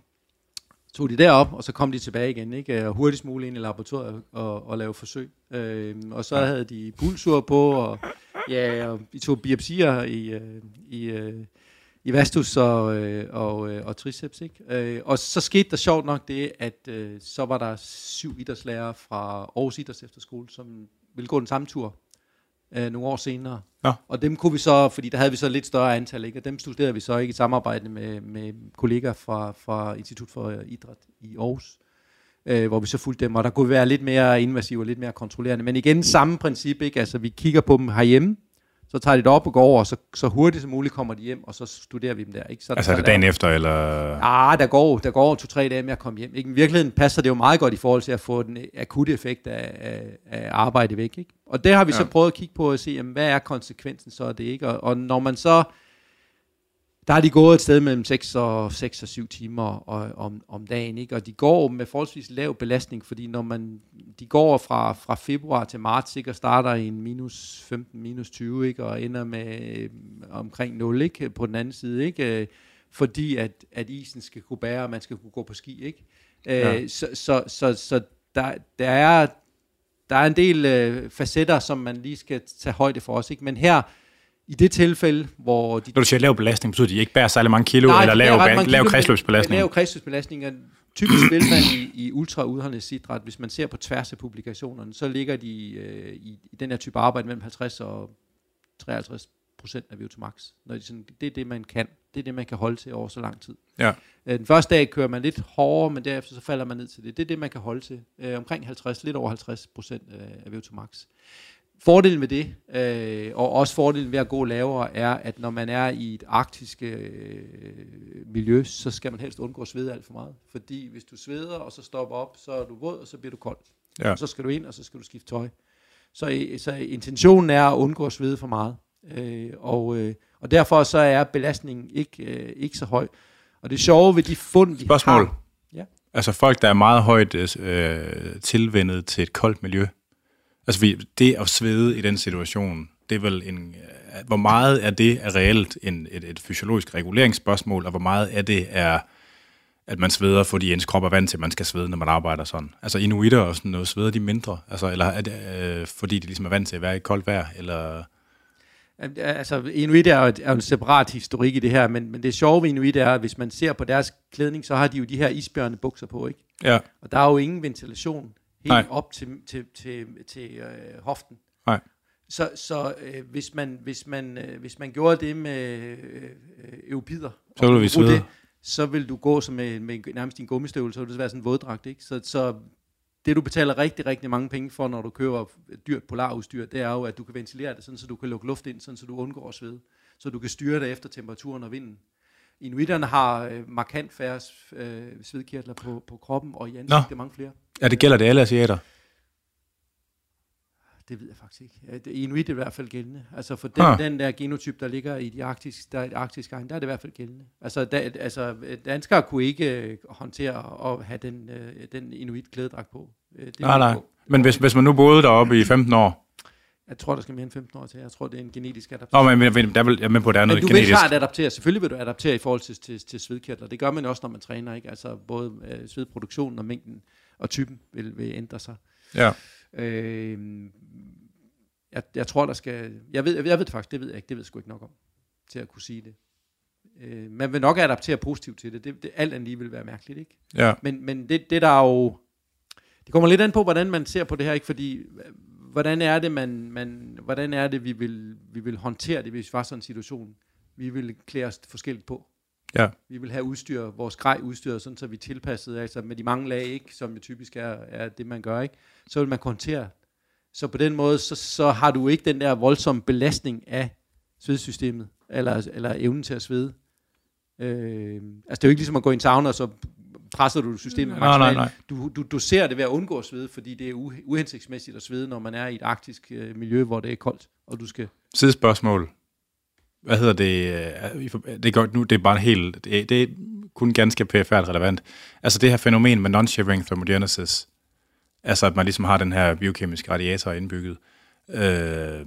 tog de derop, og så kom de tilbage igen, ikke? Og hurtigst muligt ind i laboratoriet og, og lave forsøg. Øhm, og så havde de pulsur på, og, ja, og vi tog biopsier i, øh, i, øh, i vastus og, øh, og, øh, og triceps. Ikke? Øh, og så skete der sjovt nok det, at øh, så var der syv idrætslærere fra Aarhus Idræts Efterskole, som ville gå den samme tur øh, nogle år senere. Ja. Og dem kunne vi så, fordi der havde vi så lidt større antal, ikke? og dem studerede vi så ikke i samarbejde med, med kollegaer fra, fra Institut for Idræt i Aarhus, øh, hvor vi så fulgte dem, og der kunne være lidt mere invasive og lidt mere kontrollerende. Men igen, samme princip, ikke? altså vi kigger på dem herhjemme, så tager de det op og går over, og så, så hurtigt som muligt kommer de hjem, og så studerer vi dem der. Ikke? Så Altså er det dagen efter, eller... Ah, der går, der går to-tre dage med at komme hjem. Ikke? I virkeligheden passer det jo meget godt i forhold til at få den akutte effekt af, af, af arbejde væk. Ikke? Og det har vi ja. så prøvet at kigge på og se, jamen, hvad er konsekvensen så af det? Ikke? Og, og når man så, der har de gået et sted mellem 6 og, 6 og 7 timer og, om, om dagen, ikke? og de går med forholdsvis lav belastning, fordi når man, de går fra, fra februar til marts, ikke? og starter i en minus 15, minus 20, ikke? og ender med øh, omkring 0 ikke? på den anden side, ikke? Øh, fordi at, at isen skal kunne bære, og man skal kunne gå på ski, ikke? Øh, Ja. Så, så, så, så der, der, er, der er en del øh, facetter, som man lige skal tage højde for os, ikke? Men her, i det tilfælde, hvor de... Når du siger lav belastning, betyder det, at de ikke bærer særlig mange kilo, eller de lav, lav kilo, kredsløbsbelastning? Lav kredsløbsbelastning. og typisk man i, i ultraudholdenhedsidræt, hvis man ser på tværs af publikationerne, så ligger de øh, i, i den her type arbejde mellem 50 og 53 procent af VO2 max. Når de sådan, det er det, man kan. Det er det, man kan holde til over så lang tid. Ja. Øh, den første dag kører man lidt hårdere, men derefter så falder man ned til det. Det er det, man kan holde til. Øh, omkring 50, lidt over 50 procent af VO2 max. Fordelen ved det, øh, og også fordelen ved at gå lavere, er, at når man er i et arktisk øh, miljø, så skal man helst undgå at svede alt for meget. Fordi hvis du sveder, og så stopper op, så er du våd, og så bliver du kold. Ja. Og så skal du ind, og så skal du skifte tøj. Så, så intentionen er at undgå at svede for meget. Øh, og, øh, og derfor så er belastningen ikke, øh, ikke så høj. Og det sjove ved de fund, vi Spørgsmål. har... Ja. Altså folk, der er meget højt øh, tilvendet til et koldt miljø, Altså det at svede i den situation, det er vel en... Øh, hvor meget af det er reelt en, et, et fysiologisk reguleringsspørgsmål, og hvor meget af det er, at man sveder, fordi ens krop er vant til, at man skal svede, når man arbejder sådan. Altså inuitter og sådan noget, sveder de mindre? Altså, eller er det, øh, fordi de ligesom er vant til at være i koldt vejr, eller... Altså, inuit er jo, et, er jo en separat historik i det her, men, men det sjove ved inuit er, at hvis man ser på deres klædning, så har de jo de her isbjørne bukser på, ikke? Ja. Og der er jo ingen ventilation helt Nej. op til, til, til, til øh, hoften. Nej. Så, så øh, hvis, man, hvis, man, øh, hvis man gjorde det med øh, eupider, så ville vi svede. Det, så vil du gå som med, med nærmest din gummistøvle, så vil det være sådan en våddragt. Ikke? Så, så det du betaler rigtig, rigtig mange penge for, når du køber dyrt polarudstyr, det er jo, at du kan ventilere det, sådan, så du kan lukke luft ind, sådan, så du undgår at svede. Så du kan styre det efter temperaturen og vinden. Inuiterne har øh, markant færre øh, svedkirtler på, på kroppen, og i ansigtet mange flere. Ja, det gælder det alle asiater? Det ved jeg faktisk ikke. Inuit er i hvert fald gældende. Altså for den, ah. den der genotyp, der ligger i de arktiske, der, de arktiske egen, der er det i hvert fald gældende. Altså, da, altså danskere kunne ikke øh, håndtere at have den, øh, den Inuit klædedragt på. Det nej, nej. På. Men hvis, hvis man nu boede deroppe i 15 år, jeg tror, der skal mere end 15 år til. Jeg tror, det er en genetisk adaptation. Nå, men, men der vil, jeg er med på, der er noget men du genetisk. vil klart adaptere. Selvfølgelig vil du adaptere i forhold til, til, til svedkirtler. Det gør man også, når man træner. Ikke? Altså både øh, svedproduktionen og mængden og typen vil, vil ændre sig. Ja. Øh, jeg, jeg tror, der skal... Jeg ved, jeg ved det faktisk, det ved jeg ikke. Det ved jeg sgu ikke nok om, til at kunne sige det. Øh, man vil nok adaptere positivt til det. det, det alt andet lige vil være mærkeligt, ikke? Ja. Men, men det, det der er jo... Det kommer lidt an på, hvordan man ser på det her, ikke? Fordi hvordan er det, man, man, hvordan er det vi, vil, vi vil håndtere det, hvis vi var sådan en situation? Vi vil klæde os forskelligt på. Ja. Vi vil have udstyr, vores grej udstyr, sådan så vi tilpasset, altså med de mange lag, ikke, som jo typisk er, er det, man gør, ikke? så vil man håndtere. Så på den måde, så, så har du ikke den der voldsomme belastning af svedsystemet, eller, eller evnen til at svede. Øh, altså det er jo ikke ligesom at gå i en sauna, og så presser du systemet nej, nej, nej. Du, du, ser det ved at undgå svede, fordi det er uhensigtsmæssigt at svede, når man er i et arktisk øh, miljø, hvor det er koldt, og du skal... Sidespørgsmål hvad hedder det, øh, det, gør, nu, det er bare helt, det, det er kun ganske perifært relevant. Altså det her fænomen med non-shivering thermogenesis, altså at man ligesom har den her biokemiske radiator indbygget, øh,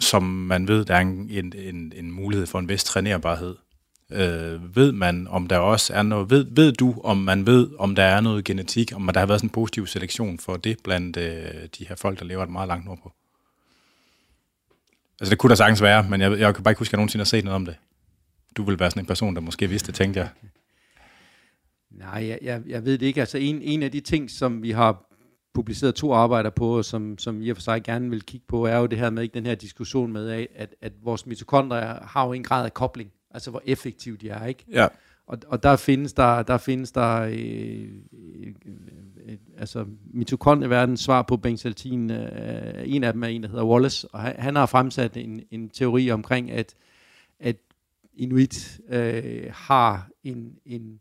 som man ved, der er en, en, en, en mulighed for en vis trænerbarhed. Øh, ved man, om der også er noget, ved, ved du, om man ved, om der er noget genetik, om der har været sådan en positiv selektion for det blandt øh, de her folk, der lever et meget langt nordpå? Altså det kunne der sagtens være, men jeg, jeg kan bare ikke huske, at jeg nogensinde har set noget om det. Du vil være sådan en person, der måske vidste det, tænkte jeg. Nej, jeg, jeg, jeg ved det ikke. Altså en, en af de ting, som vi har publiceret to arbejder på, som, som I og for sig gerne vil kigge på, er jo det her med ikke den her diskussion med, at, at vores mitokondrier har jo en grad af kobling. Altså hvor effektive de er, ikke? Ja. Og, og der findes der, der findes der øh, øh, øh, altså mitokondrieverdens svar på benzaltin. Øh, en af dem er en, der hedder Wallace, og han, han har fremsat en, en teori omkring, at, at inuit øh, har en, en,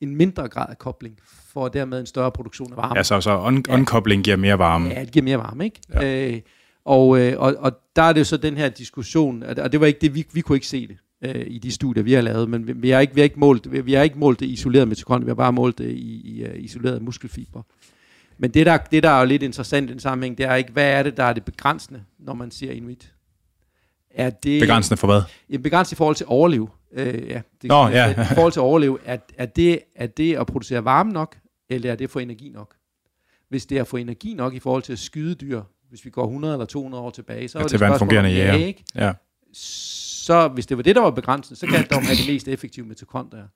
en mindre grad af kobling, for dermed en større produktion af varme. Ja, så, så un- unkobling giver mere varme. Ja, det giver mere varme, ikke? Ja. Øh, og, øh, og, og der er det jo så den her diskussion, og det var ikke det, vi, vi kunne ikke se det øh, i de studier, vi har lavet, men vi, vi, har, ikke, vi, har, ikke målt, vi, vi har ikke målt det isoleret mitokondrier, vi har bare målt det i, i uh, isoleret muskelfiber. Men det der, det, der er jo lidt interessant i den sammenhæng, det er ikke, hvad er det, der er det begrænsende, når man siger inuit? Er det, begrænsende for hvad? Ja, begrænsende i forhold til at overleve. Øh, ja, det, Nå, ja. I forhold til at overleve, er, er, det, er det at producere varme nok, eller er det at få energi nok? Hvis det er at få energi nok i forhold til at skyde dyr, hvis vi går 100 eller 200 år tilbage, så ja, er det et spørgsmål om ja, ikke? Ja så hvis det var det, der var begrænset, så kan det have mest effektive mitokondrier.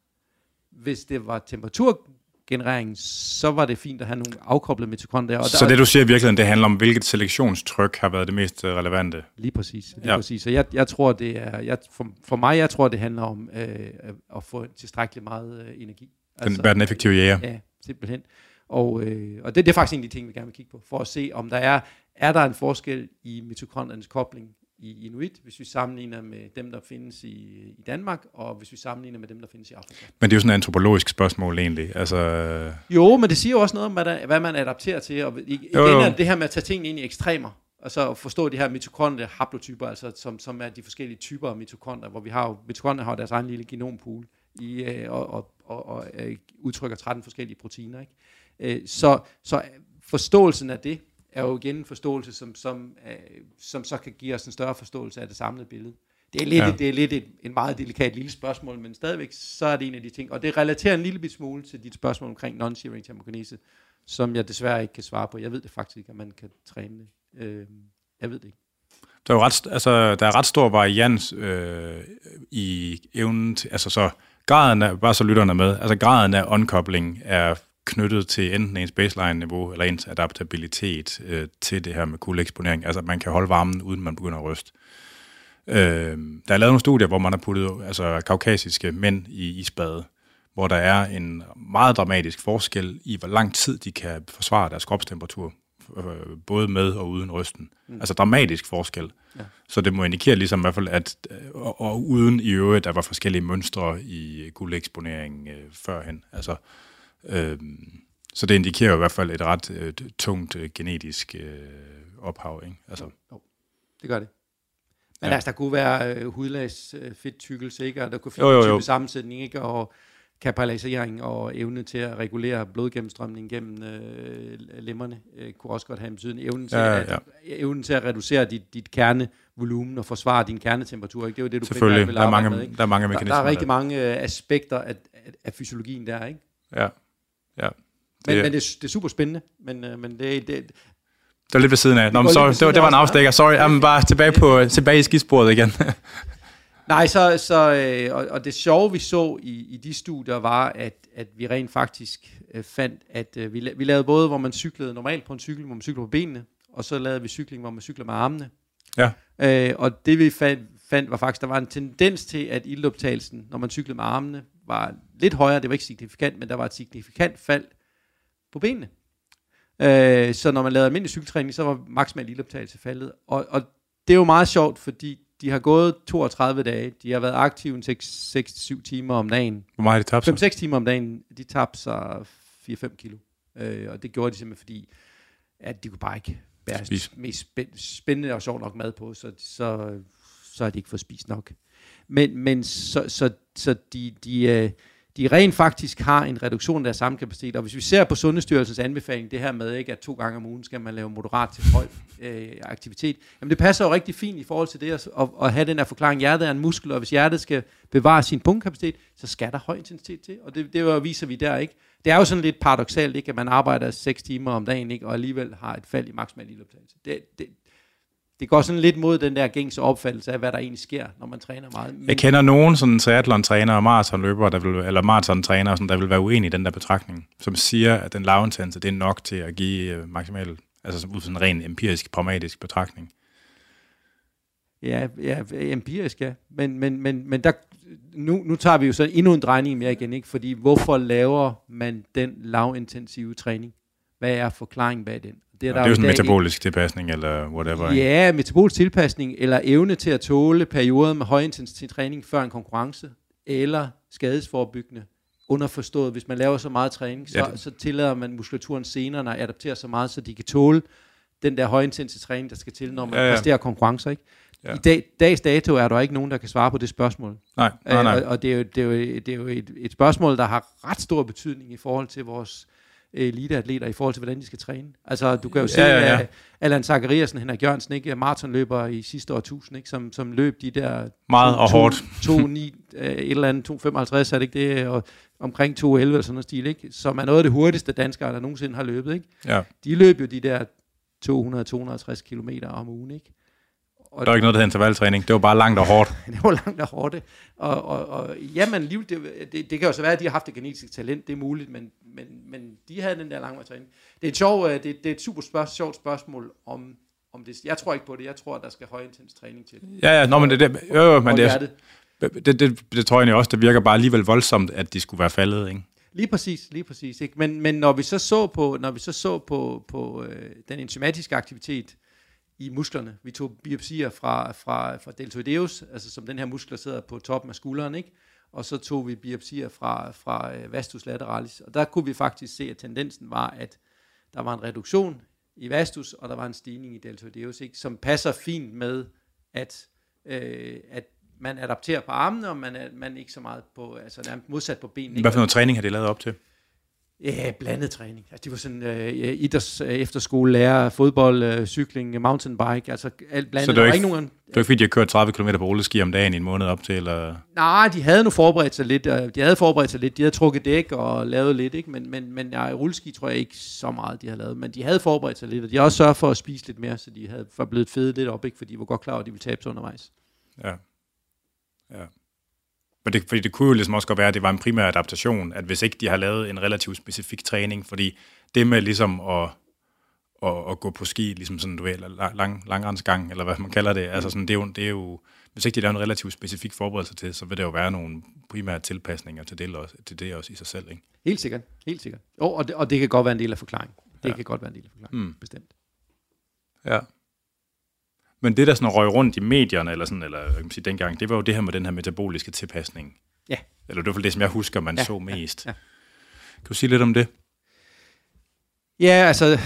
Hvis det var temperatur genereringen, så var det fint at have nogle afkoblede mitokondrier. Og så det du siger i virkeligheden, det handler om, hvilket selektionstryk har været det mest øh, relevante? Lige præcis. Lige ja. præcis. Så jeg, jeg tror, det er, jeg, for, for mig, jeg tror, det handler om øh, at få tilstrækkeligt meget øh, energi. Altså, være den effektive jæger. Ja, simpelthen. Og, øh, og det, det er faktisk en af de ting, vi gerne vil kigge på, for at se, om der er, er der en forskel i mitokondriernes kobling i Inuit, hvis vi sammenligner med dem, der findes i, i Danmark, og hvis vi sammenligner med dem, der findes i Afrika. Men det er jo sådan et antropologisk spørgsmål egentlig. Altså... Jo, men det siger jo også noget om, hvad, der, hvad man adapterer til. Og igen jo, jo. er det her med at tage tingene ind i ekstremer, og så forstå de her mitokondrie haplotyper, altså som, som er de forskellige typer af mitokondrier, hvor vi har jo, mitokondrier har deres egen lille genompool, i, øh, og, og, og, og øh, udtrykker 13 forskellige proteiner. Ikke? Øh, så, så forståelsen af det, er jo igen en forståelse, som, som, øh, som så kan give os en større forståelse af det samlede billede. Det er lidt, ja. det er lidt et, en meget delikat lille spørgsmål, men stadigvæk så er det en af de ting. Og det relaterer en lille smule til dit spørgsmål omkring non-shearing termokinese, som jeg desværre ikke kan svare på. Jeg ved det faktisk ikke, at man kan træne det. Øh, jeg ved det ikke. Der er jo ret, altså, der er ret stor varians øh, i evnen til, altså så graden af, bare så lytterne med, altså graden af unkobling er knyttet til enten ens baseline-niveau eller ens adaptabilitet øh, til det her med kuldeeksponering. Altså, at man kan holde varmen, uden man begynder at ryste. Øh, der er lavet nogle studier, hvor man har puttet altså, kaukasiske mænd i isbade, hvor der er en meget dramatisk forskel i, hvor lang tid de kan forsvare deres kropstemperatur, øh, både med og uden rysten. Mm. Altså dramatisk forskel. Ja. Så det må indikere ligesom i hvert fald, at og, og uden i øvrigt, der var forskellige mønstre i kuldeeksponering øh, førhen. Altså, Øh, så det indikerer i hvert fald et ret øh, tungt øh, genetisk øh, ophav. Ikke? Altså. Jo, det gør det. Men ja. altså, der kunne være øh, hudlags øh, fedttykkelse, ikke? og der kunne findes type sammensætning, ikke? og kapitalisering og evne til at regulere blodgennemstrømningen gennem øh, lemmerne øh, kunne også godt have en betydning. Evnen til, ja, ja. At, evnen til at reducere dit, dit kernevolumen og forsvare din kernetemperatur. Ikke? Det er jo det, du Selvfølgelig, vil der er, mange, med, ikke? der er mange mekanismer. Der, der er rigtig mange øh, aspekter af, af, af fysiologien der, ikke? Ja. Ja. Men, det, men det, det er super spændende, men, øh, men det, det, det er lidt ved siden af. Nå, men sorry, det, var, det var en afstikker. Sorry, jeg er bare tilbage, på, tilbage i skisporet igen. Nej, så, så øh, og, og det sjove, vi så i, i de studier, var, at, at vi rent faktisk øh, fandt, at øh, vi, vi lavede både, hvor man cyklede normalt på en cykel, hvor man cyklede på benene, og så lavede vi cykling, hvor man cykler med armene. Ja. Øh, og det vi fandt, fandt, var faktisk, der var en tendens til, at ildoptagelsen, når man cyklede med armene, var lidt højere, det var ikke signifikant, men der var et signifikant fald på benene. Øh, så når man lavede almindelig cykeltræning, så var maksimal ildoptagelse faldet. Og, og det er jo meget sjovt, fordi de har gået 32 dage, de har været aktive 6-7 timer om dagen. Hvor meget de tabt sig? 5-6 timer om dagen, de tabte sig 4-5 kilo. Øh, og det gjorde de simpelthen fordi, at de kunne bare ikke bære Spis. mest spændende og sjov nok mad på, så, så, så har de ikke fået spist nok. Men, men så, så, så de, de, øh, de rent faktisk har en reduktion af deres samkapacitet. Og hvis vi ser på Sundhedsstyrelsens anbefaling, det her med, ikke, at to gange om ugen skal man lave moderat til høj øh, aktivitet, jamen det passer jo rigtig fint i forhold til det at, at, at have den her forklaring. Hjertet er en muskel, og hvis hjertet skal bevare sin punktkapacitet, så skal der høj intensitet til. Og det, det viser vi der, ikke? Det er jo sådan lidt paradoxalt, ikke, at man arbejder 6 timer om dagen, ikke, og alligevel har et fald i maksimal ildoptagelse. Det, det, det går sådan lidt mod den der gængse opfattelse af, hvad der egentlig sker, når man træner meget. Men jeg kender nogen sådan triathlon-træner og maratonløbere, der vil, eller maraton-trænere, der vil være uenige i den der betragtning, som siger, at den lavintens det er nok til at give øh, maksimal, altså ud sådan en ren empirisk, pragmatisk betragtning. Ja, ja, empirisk, ja. Men, men, men, men der, nu, nu tager vi jo så endnu en drejning mere igen, ikke? fordi hvorfor laver man den lavintensive træning? Hvad er forklaringen bag den? Det er, der det er jo sådan en metabolisk tilpasning, eller whatever. Ja, metabolisk tilpasning, eller evne til at tåle perioder med høj intensitet træning før en konkurrence, eller skadesforbyggende. Underforstået, hvis man laver så meget træning, så, ja, så tillader man muskulaturen senere at adaptere så meget, så de kan tåle den der intensitet træning, der skal til, når man ja, ja. præsterer konkurrencer. Ikke? Ja. I dag, dags dato er der ikke nogen, der kan svare på det spørgsmål. Nej, nej, nej. Og, og det er jo, det er jo, det er jo et, et spørgsmål, der har ret stor betydning i forhold til vores eliteatleter i forhold til, hvordan de skal træne. Altså, du kan jo se, ja, ja, ja. Allan Zachariasen, Henrik Jørgensen, ikke? maratonløber i sidste årtusind, ikke? Som, som løb de der... Meget to, og hårdt. 2, 9, et eller andet, 2,55 er det ikke det, og omkring 2,11 eller sådan noget stil, ikke? Som er noget af det hurtigste danskere, der nogensinde har løbet, ikke? Ja. De løb jo de der 200-250 km om ugen, ikke? Og, der var ikke noget, der hed intervaltræning. Det var bare langt og hårdt. det var langt og hårdt. Og, og, og jamen, liv, det, det, det, kan jo så være, at de har haft det genetiske talent. Det er muligt, men, men, men de havde den der langvejstræning. Det er et, sjov, øh, det, det er et super spørg, sjovt spørgsmål om, om det. Jeg tror ikke på det. Jeg tror, at der skal højintens træning til. Ja, ja. Nå, men det, det, jo, jo, men det, er, det, det, det, det, tror jeg også, det virker bare alligevel voldsomt, at de skulle være faldet, ikke? Lige præcis, lige præcis. Ikke? Men, men når vi så så på, når vi så så på, på øh, den enzymatiske aktivitet i musklerne, vi tog biopsier fra, fra, fra deltoideus, altså som den her muskel, der sidder på toppen af skulderen, ikke? og så tog vi biopsier fra, fra øh, vastus lateralis, og der kunne vi faktisk se, at tendensen var, at der var en reduktion i vastus, og der var en stigning i deltoideus, ikke? som passer fint med, at, øh, at man adapterer på armene, og man man ikke så meget på, altså nærmest modsat på benene. Hvad for noget træning har det lavet op til? Ja, blandet træning. Altså, de var sådan uh, idræts uh, efterskole, lærer, fodbold, uh, cykling, mountainbike, altså alt blandet. Så det var, ikke, nogen, det var ikke fordi, de har kørt 30 km på rulleski om dagen i en måned op til, eller? Nej, de havde nu forberedt sig lidt, de havde forberedt sig lidt, de havde trukket dæk og lavet lidt, ikke? men, men, men ja, rulleski tror jeg ikke så meget, de havde lavet, men de havde forberedt sig lidt, og de har også sørget for at spise lidt mere, så de havde var blevet fede lidt op, ikke? for de var godt klar over, at de ville tabe sig undervejs. Ja. Ja. Men det, fordi det kunne jo ligesom også godt være, at det var en primær adaptation, at hvis ikke de har lavet en relativt specifik træning, fordi det med ligesom at, at, at gå på ski, ligesom sådan, du ved, lang, langrensgang, eller hvad man kalder det, altså sådan, det er jo, det er jo hvis ikke de laver en relativt specifik forberedelse til, så vil der jo være nogle primære tilpasninger til det, også, til det også i sig selv, ikke? Helt sikkert, helt sikkert. Oh, og, det, og det kan godt være en del af forklaringen. Det ja. kan godt være en del af forklaringen, mm. bestemt. Ja. Men det, der sådan røg rundt i medierne, eller, sådan, eller jeg kan sige, dengang, det var jo det her med den her metaboliske tilpasning. Ja. Eller det var det, som jeg husker, man ja, så mest. Ja, ja. Kan du sige lidt om det? Ja, altså,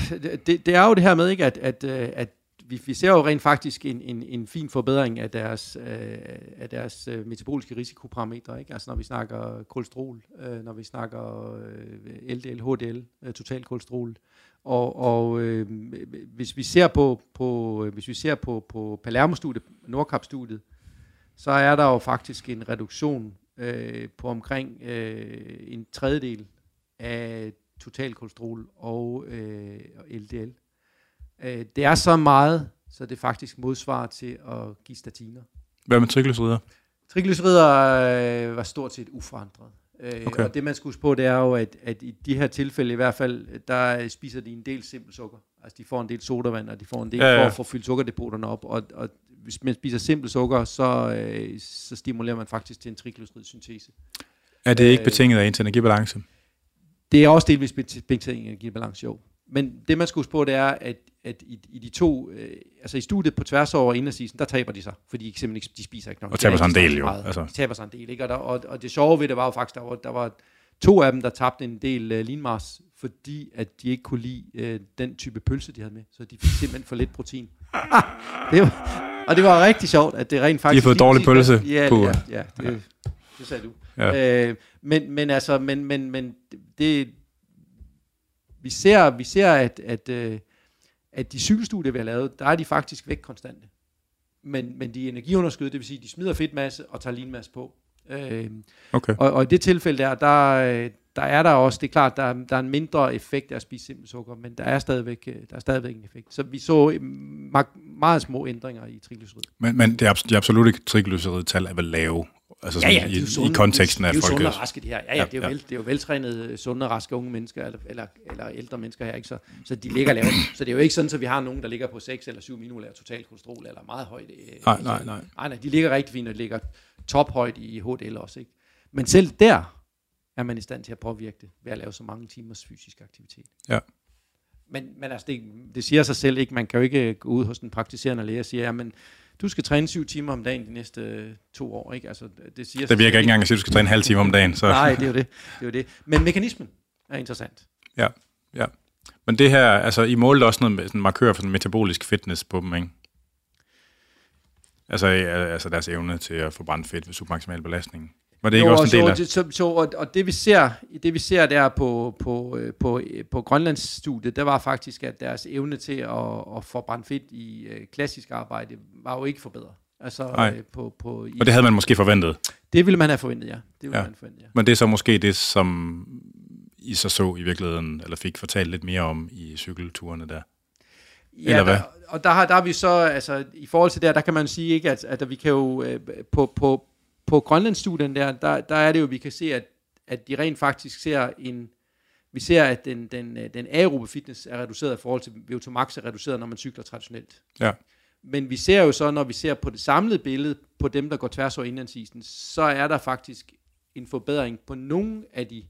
det, det er jo det her med, ikke, at, at, øh, at vi, vi ser jo rent faktisk en, en, en fin forbedring af deres, øh, af deres øh, metaboliske risikoparametre. Ikke? Altså når vi snakker kolesterol, øh, når vi snakker øh, LDL, HDL, øh, total kolesterol, og, og øh, hvis vi ser på, på øh, hvis vi ser på, på Palermo-studiet, Nordkap-studiet, så er der jo faktisk en reduktion øh, på omkring øh, en tredjedel af total kolesterol og, øh, og LDL. Øh, det er så meget, så det faktisk modsvarer til at give statiner. Hvad med triglycerider? Triglycerider øh, var stort set uforandret. Øh, okay. Og det man skal huske på, det er jo, at, at i de her tilfælde i hvert fald, der spiser de en del simpelt sukker. Altså de får en del sodavand, og de får en del ja, ja. for at få fyldt sukkerdepoterne op. Og, og hvis man spiser simpelt sukker, så, øh, så stimulerer man faktisk til en triglyceridsyntese. Er det ikke øh, betinget af energibalance? Det er også delvis betinget af energibalance, jo. Men det man skal huske på, det er, at, at i, i de to, øh, altså i studiet på tværs over indersisen, der taber de sig, fordi de simpelthen ikke, de spiser ikke nok. Og taber sig en del jo. Altså. De taber sig en del, ikke? Og, der, og, og det sjove ved det var jo faktisk, der var, der var to af dem, der tabte en del lean mass, fordi at de ikke kunne lide uh, den type pølse, de havde med. Så de fik simpelthen for lidt protein. det var, og det var rigtig sjovt, at det rent faktisk... De har fået dårlig pølse. Ja, ja, ja, det, det sagde du. Ja. Øh, men, men altså, men, men, men det, vi ser, vi ser at, at, øh, at de cykelstudier, vi har lavet, der er de faktisk væk konstante. Men, men de er energiunderskydede, det vil sige, de smider fedtmasse og tager linmasse på. Øh, okay. og, og i det tilfælde der, der, der er der også, det er klart, der, der er en mindre effekt af at spise simpelt sukker, men der er stadigvæk, øh, der er stadigvæk en effekt. Så vi så øh, meget små ændringer i triglycerid. Men, men det er, de absolut ikke triglyceridtal er vel lave? Altså sådan ja, ja, i, sunde, i konteksten af folk. Det er jo sunde raske, de her. Ja, ja, det er jo, ja. Vel, det er jo veltrænede, sunde og raske unge mennesker, eller, eller, eller ældre mennesker her, ikke? Så, så de ligger lavt. Så det er jo ikke sådan, at vi har nogen, der ligger på 6 eller 7 minolær total kolesterol, eller meget højt. Øh, nej, nej, nej. Nej, nej, de ligger rigtig fint, og ligger tophøjt i HDL også, ikke? Men selv der er man i stand til at påvirke det, ved at lave så mange timers fysisk aktivitet. Ja. Men, men altså, det, det siger sig selv ikke. Man kan jo ikke gå ud hos den praktiserende læge og sige, at du skal træne syv timer om dagen de næste øh, to år. Ikke? Altså, det, siger det virker ikke engang at sige, at du skal træne en halv time om dagen. Så. Nej, det er jo det. det, er jo det. Men mekanismen er interessant. Ja, ja. Men det her, altså I målte også noget med sådan markør for sådan metabolisk fitness på dem, ikke? Altså, altså deres evne til at forbrænde fedt ved submaximal belastning. Var det ikke jo, også en del af? Så, så, og, og det vi ser, det vi ser der på, på, øh, på, øh, på Grønlandsstudiet, der var faktisk, at deres evne til at, at forbrænde fedt i uh, klassisk arbejde, var jo ikke forbedret. Altså, Nej. på, på, i, og det havde man måske forventet? Det ville man have forventet, ja. Det ville ja. man forvente, ja. Men det er så måske det, som I så så i virkeligheden, eller fik fortalt lidt mere om i cykelturene der? Ja, eller hvad? Der, og der har, der har vi så, altså i forhold til det, der kan man sige ikke, at, at vi kan jo øh, på, på, på Grønlandsstudien der, der, der er det jo, vi kan se, at, at de rent faktisk ser en, vi ser, at den, den, den aerobe fitness er reduceret i forhold til VO2 max er reduceret, når man cykler traditionelt. Ja. Men vi ser jo så, når vi ser på det samlede billede, på dem, der går tværs over indlandsisen, så er der faktisk en forbedring på nogle af de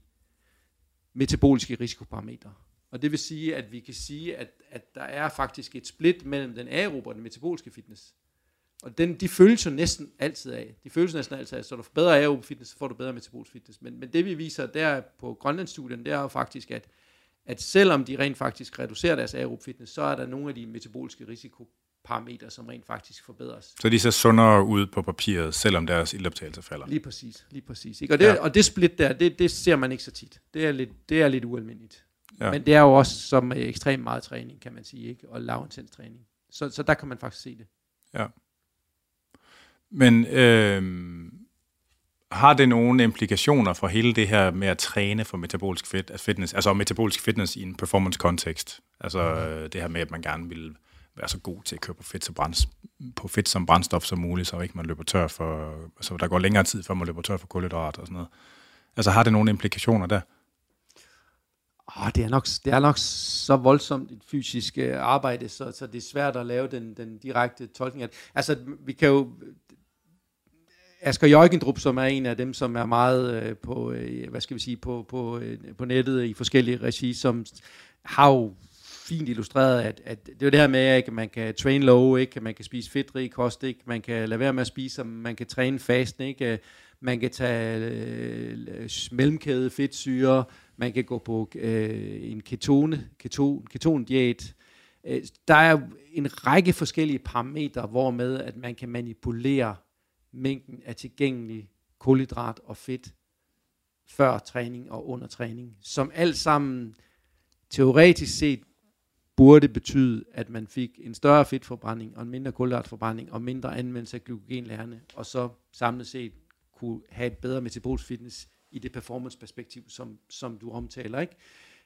metaboliske risikoparametre. Og det vil sige, at vi kan sige, at, at der er faktisk et split mellem den aerobe og den metaboliske fitness. Og den, de føles jo næsten altid af. De føles næsten altid af, så du får bedre aerobe fitness, så får du bedre metabolisk fitness. Men, men det vi viser der på Grønlandsstudien, det er jo faktisk, at, at selvom de rent faktisk reducerer deres aerobe fitness, så er der nogle af de metaboliske risikoparametre, som rent faktisk forbedres. Så de ser sundere ud på papiret, selvom deres ildoptagelse falder? Lige præcis, lige præcis. Ikke? Og, det, ja. og det split der, det, det ser man ikke så tit. Det er lidt, det er lidt ualmindeligt. Ja. Men det er jo også som ekstremt meget træning, kan man sige, ikke? og lavintens træning. Så, så der kan man faktisk se det. Ja. Men øh, har det nogle implikationer for hele det her med at træne for metabolisk fit, fitness, altså metabolisk fitness i en performance-kontekst? Altså øh, det her med, at man gerne vil være så god til at køre på fedt, så brænd, på fedt som brændstof som muligt, så ikke man løber tør for, altså der går længere tid, før man løber tør for kulhydrat og sådan noget. Altså har det nogle implikationer der? Oh, det, er nok, det er nok så voldsomt et fysisk øh, arbejde, så, så det er svært at lave den, den direkte tolkning. Altså, vi kan jo... Asger Jørgendrup, som er en af dem, som er meget øh, på, øh, hvad skal vi sige, på, på, øh, på nettet i forskellige regi, som har jo fint illustreret, at, at det er det her med, at man kan train low, ikke? man kan spise fedtrig kost, ikke? man kan lade være med at spise, man kan træne fast, ikke? Øh, man kan tage øh, mellemkæde fedtsyre, man kan gå på øh, en ketone, keton, ketondiæt. Øh, der er en række forskellige parametre, hvormed at man kan manipulere mængden af tilgængelig kulhydrat og fedt før træning og under træning, som alt sammen teoretisk set burde betyde, at man fik en større fedtforbrænding og en mindre kulhydratforbrænding og mindre anvendelse af glykogenlærerne, og så samlet set kunne have et bedre metabolisk fitness i det performance-perspektiv, som, som du omtaler. Ikke?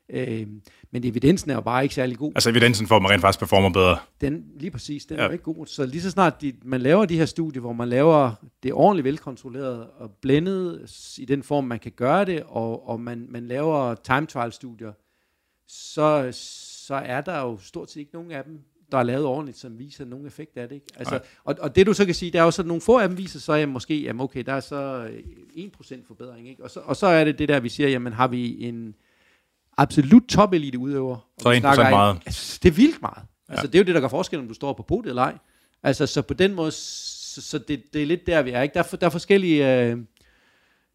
Øh, men evidensen er jo bare ikke særlig god. Altså evidensen for, at man rent faktisk performer bedre? Den, lige præcis, den ja. er jo ikke god. Så lige så snart de, man laver de her studier, hvor man laver det ordentligt velkontrolleret og blændet i den form, man kan gøre det, og, og man, man laver time trial studier, så, så er der jo stort set ikke nogen af dem, der er lavet ordentligt, som viser nogen effekt af det. Ikke? Altså, og, og det du så kan sige, der er jo så nogle få af dem viser, så er måske, jamen okay, der er så 1% øh, forbedring. Ikke? Og, så, og så er det det der, vi siger, jamen har vi en absolut top elite udøver. Så 1% snakker, meget. Altså, det er vildt meget. Ja. Altså, det er jo det, der gør forskel, om du står på podiet eller ej. Altså, så på den måde, så, så det, det er lidt der, vi er. Ikke? Der, er, der er forskellige... Øh,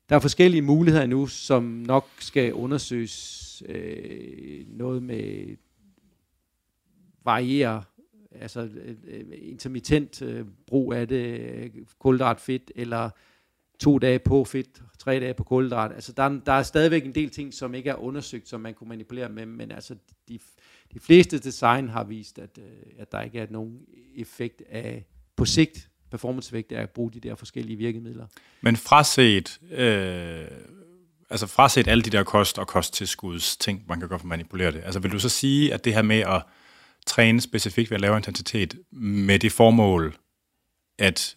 der er forskellige muligheder nu, som nok skal undersøges øh, noget med variere, altså øh, intermittent øh, brug af det, øh, kulhydrat fedt, eller to dage på fedt, tre dage på kulhydrat. Altså der, der er stadigvæk en del ting, som ikke er undersøgt, som man kunne manipulere med, men altså de, de fleste design har vist, at, øh, at der ikke er nogen effekt af på sigt performancevægt af at bruge de der forskellige virkemidler. Men fraset, øh, altså fraset alle de der kost- og kosttilskuds ting, man kan gøre for at manipulere det, altså vil du så sige, at det her med at træne specifikt ved at lave intensitet med det formål at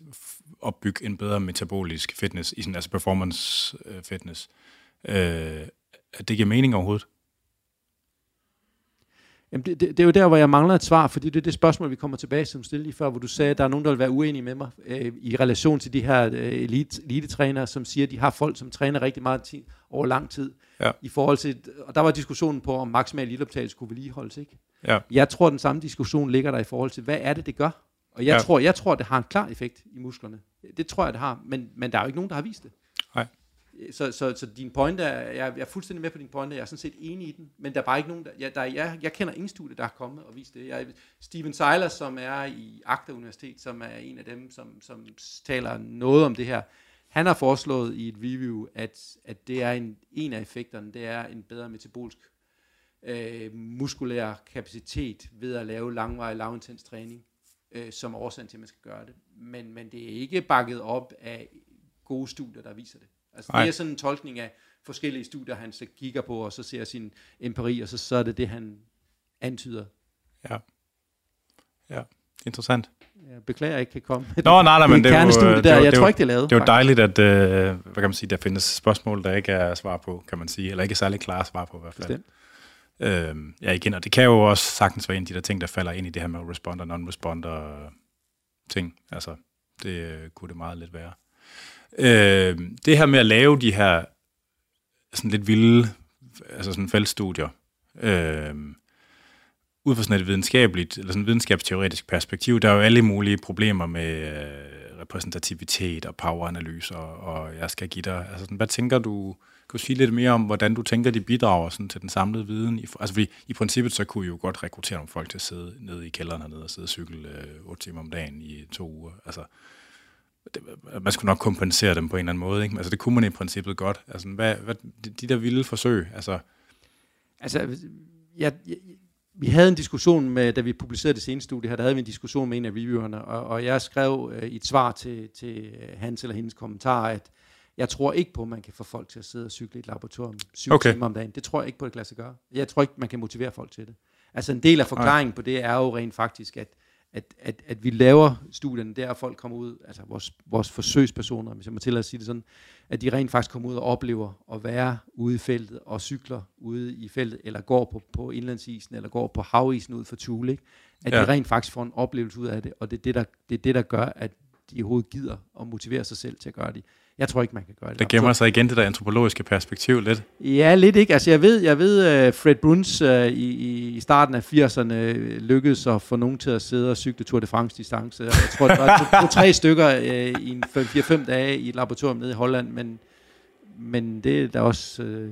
opbygge en bedre metabolisk fitness, i sådan, altså performance øh, fitness, øh, at det giver mening overhovedet? Jamen det, det, det er jo der, hvor jeg mangler et svar, fordi det er det spørgsmål, vi kommer tilbage til, som stille lige før, hvor du sagde, at der er nogen, der vil være uenige med mig øh, i relation til de her øh, elite, elite-trænere, som siger, at de har folk, som træner rigtig meget tid over lang tid. Ja. I forhold til, og der var diskussionen på, om maksimal eliteoptagelse skulle vedligeholdes, ikke? Ja. Jeg tror, den samme diskussion ligger der i forhold til, hvad er det, det gør? Og jeg, ja. tror, jeg tror, det har en klar effekt i musklerne. Det tror jeg, det har, men, men der er jo ikke nogen, der har vist det. Nej. Så, så, så din pointe er, jeg, jeg er fuldstændig med på din pointe, jeg er sådan set enig i den, men der er bare ikke nogen, der, jeg, der jeg, jeg kender ingen studie, der har kommet og vist det. Jeg, Steven Seiler, som er i Agda Universitet, som er en af dem, som, som taler noget om det her, han har foreslået i et review, at, at det er en, en af effekterne, det er en bedre metabolisk øh, muskulær kapacitet ved at lave langvarig, lavintens træning, øh, som årsagen til, at man skal gøre det. Men, men det er ikke bakket op af gode studier, der viser det. Altså det er sådan en tolkning af forskellige studier, han så kigger på, og så ser sin empiri, og så, så er det det, han antyder. Ja. Ja. interessant. Jeg beklager, at jeg ikke kan komme. Nå, nej, nej, men det er jo, der. det er jo, jeg det tror ikke, det er lavet. Det er jo dejligt, at øh, hvad kan man sige, der findes spørgsmål, der ikke er svar på, kan man sige, eller ikke er særlig klare svar på i hvert fald. Øh, ja, igen, og det kan jo også sagtens være en af de der ting, der falder ind i det her med responder, non-responder ting. Altså, det øh, kunne det meget lidt være. Øh, det her med at lave de her sådan lidt vilde, altså sådan feltstudier, øh, ud fra sådan et videnskabeligt, eller sådan et videnskabsteoretisk perspektiv, der er jo alle mulige problemer med øh, repræsentativitet og poweranalyser, og jeg skal give dig, altså sådan, hvad tænker du, kan du sige lidt mere om, hvordan du tænker, de bidrager sådan, til den samlede viden? Altså, vi, i princippet så kunne vi jo godt rekruttere nogle folk til at sidde nede i kælderen hernede og sidde og cykle øh, 8 timer om dagen i to uger. Altså, det, man skulle nok kompensere dem på en eller anden måde. Ikke? Altså, det kunne man i princippet godt. Altså, hvad, hvad, de der vilde forsøg, altså... Altså, jeg, jeg, vi havde en diskussion med, da vi publicerede det seneste studie her, der havde vi en diskussion med en af reviewerne, og, og jeg skrev øh, i et svar til, til hans eller hendes kommentar, at jeg tror ikke på, at man kan få folk til at sidde og cykle i et laboratorium syv okay. timer om dagen. Det tror jeg ikke på, at det kan lade sig gøre. Jeg tror ikke, man kan motivere folk til det. Altså en del af forklaringen på det er jo rent faktisk, at, at, at, at vi laver studierne der, og folk kommer ud, altså vores, vores forsøgspersoner, hvis jeg må tillade at sige det sådan, at de rent faktisk kommer ud og oplever at være ude i feltet og cykler ude i feltet, eller går på, på indlandsisen, eller går på havisen ud for Thule, ikke? at ja. de rent faktisk får en oplevelse ud af det, og det er det, der, det er det, der gør, at de overhovedet gider at motivere sig selv til at gøre det. Jeg tror ikke, man kan gøre det. Der gemmer sig igen det der antropologiske perspektiv lidt. Ja, lidt ikke. Altså jeg ved, jeg ved uh, Fred Bruns uh, i, i starten af 80'erne lykkedes at få nogen til at sidde og cykle Tour de France distance. Jeg tror, det var to, to, tre stykker uh, i en 4-5 dage i et laboratorium nede i Holland, men, men det er da også... Uh,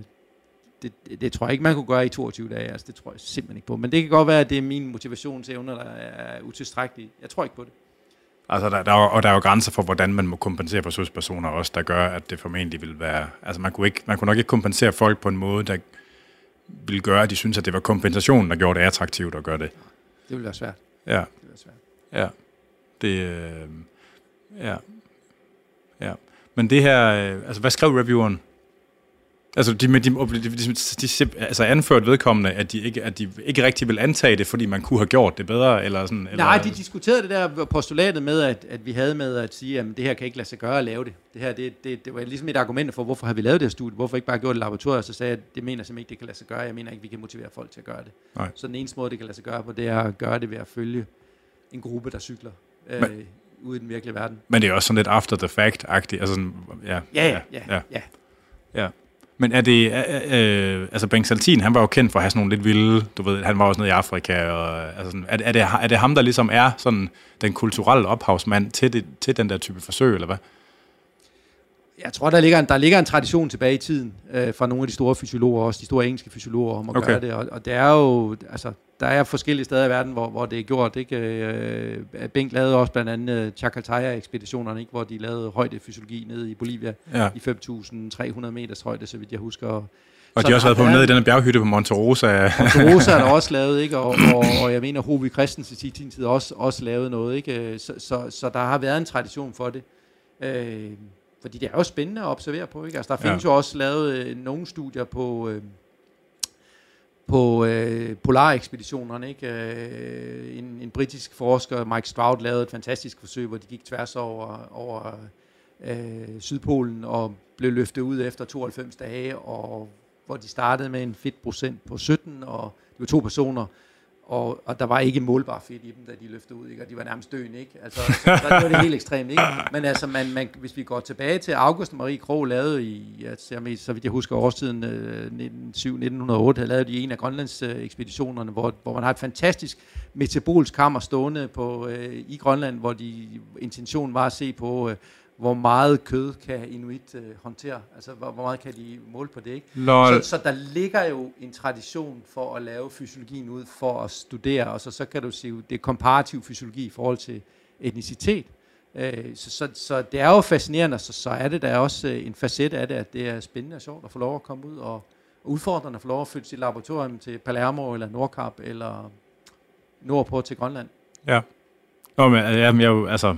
det, det, det tror jeg ikke, man kunne gøre i 22 dage. Altså, det tror jeg simpelthen ikke på. Men det kan godt være, at det er min motivation til evner, der er utilstrækkelig. Jeg tror ikke på det. Altså, der, der er, og der er jo grænser for, hvordan man må kompensere forsøgspersoner også, der gør, at det formentlig vil være... Altså, man kunne, ikke, man kunne nok ikke kompensere folk på en måde, der ville gøre, at de synes, at det var kompensationen, der gjorde det attraktivt at gøre det. Det ville være svært. Ja. Det ville være svært. Ja. Det, øh, ja. Ja. Men det her... Øh, altså, hvad skrev revieweren? Altså, de, de, de, de, de, altså anført vedkommende, at de, ikke, at de ikke rigtig vil antage det, fordi man kunne have gjort det bedre, eller sådan? Eller? Nej, de diskuterede det der postulatet med, at, at vi havde med at sige, at det her kan ikke lade sig gøre at lave det. Det her, det, det, det var ligesom et argument for, hvorfor har vi lavet det her studie, hvorfor ikke bare gjort det i laboratoriet, så sagde jeg, at det mener jeg simpelthen ikke, det kan lade sig gøre, jeg mener ikke, vi kan motivere folk til at gøre det. Nej. Så den eneste måde, det kan lade sig gøre på, det er at gøre det ved at følge en gruppe, der cykler. Øh, men, ude i den virkelige verden. Men det er også sådan lidt after the fact-agtigt. Altså sådan, ja, ja, ja, ja, ja. ja. ja. Men er det, øh, øh, altså Bengt Saltin, han var jo kendt for at have sådan nogle lidt vilde, du ved, han var også nede i Afrika, og altså sådan, er, er, det, er det ham, der ligesom er sådan den kulturelle ophavsmand til, det, til den der type forsøg, eller hvad? Jeg tror, der ligger en, der ligger en tradition tilbage i tiden øh, fra nogle af de store fysiologer, også de store engelske fysiologer, om at okay. gøre det. Og, og det er jo, altså, der er forskellige steder i verden, hvor, hvor det er gjort. Ikke? Øh, Bengt lavede også blandt andet øh, Chacaltaya-ekspeditionerne, ikke? hvor de lavede højdefysiologi nede i Bolivia ja. i 5.300 meters højde, så vidt jeg husker. Og så de har også været på nede i den bjerghytte på Monte Rosa. Monte Rosa er der også lavet, ikke? Og, og, og jeg mener, Hovi Christensen i sin tid også, også lavet noget. Ikke? Så, så, så der har været en tradition for det. Øh, fordi det er jo spændende at observere på. Ikke? Altså, der findes ja. jo også lavet øh, nogle studier på... Øh, på øh, polarekspeditionerne. Ikke? Øh, en, en britisk forsker, Mike Stroud, lavede et fantastisk forsøg, hvor de gik tværs over, over øh, Sydpolen og blev løftet ud efter 92 dage, og hvor de startede med en fedtprocent på 17, og det var to personer, og, og der var ikke målbar fedt i dem, da de løftede ud, ikke? og de var nærmest døende, ikke? Altså, så, der var det helt ekstremt, ikke? Men altså, man, man, hvis vi går tilbage til August og Marie Krog lavede i, altså, jeg, så vidt jeg husker årstiden øh, 1907-1908, lavede de en af Grønlands øh, ekspeditionerne, hvor, hvor man har et fantastisk metabolsk kammer stående på, øh, i Grønland, hvor de intentionen var at se på, øh, hvor meget kød kan Inuit øh, håndtere? Altså, hvor, hvor meget kan de måle på det, ikke? Så, så der ligger jo en tradition for at lave fysiologien ud, for at studere, og så, så kan du sige, det er komparativ fysiologi i forhold til etnicitet. Øh, så, så, så det er jo fascinerende, så, så er det der også øh, en facet af det, at det er spændende og sjovt at få lov at komme ud og, og udfordrende at få lov at flytte sit laboratorium til Palermo eller Nordkap eller nordpå til Grønland. Ja. Nå, men jeg, jeg, altså,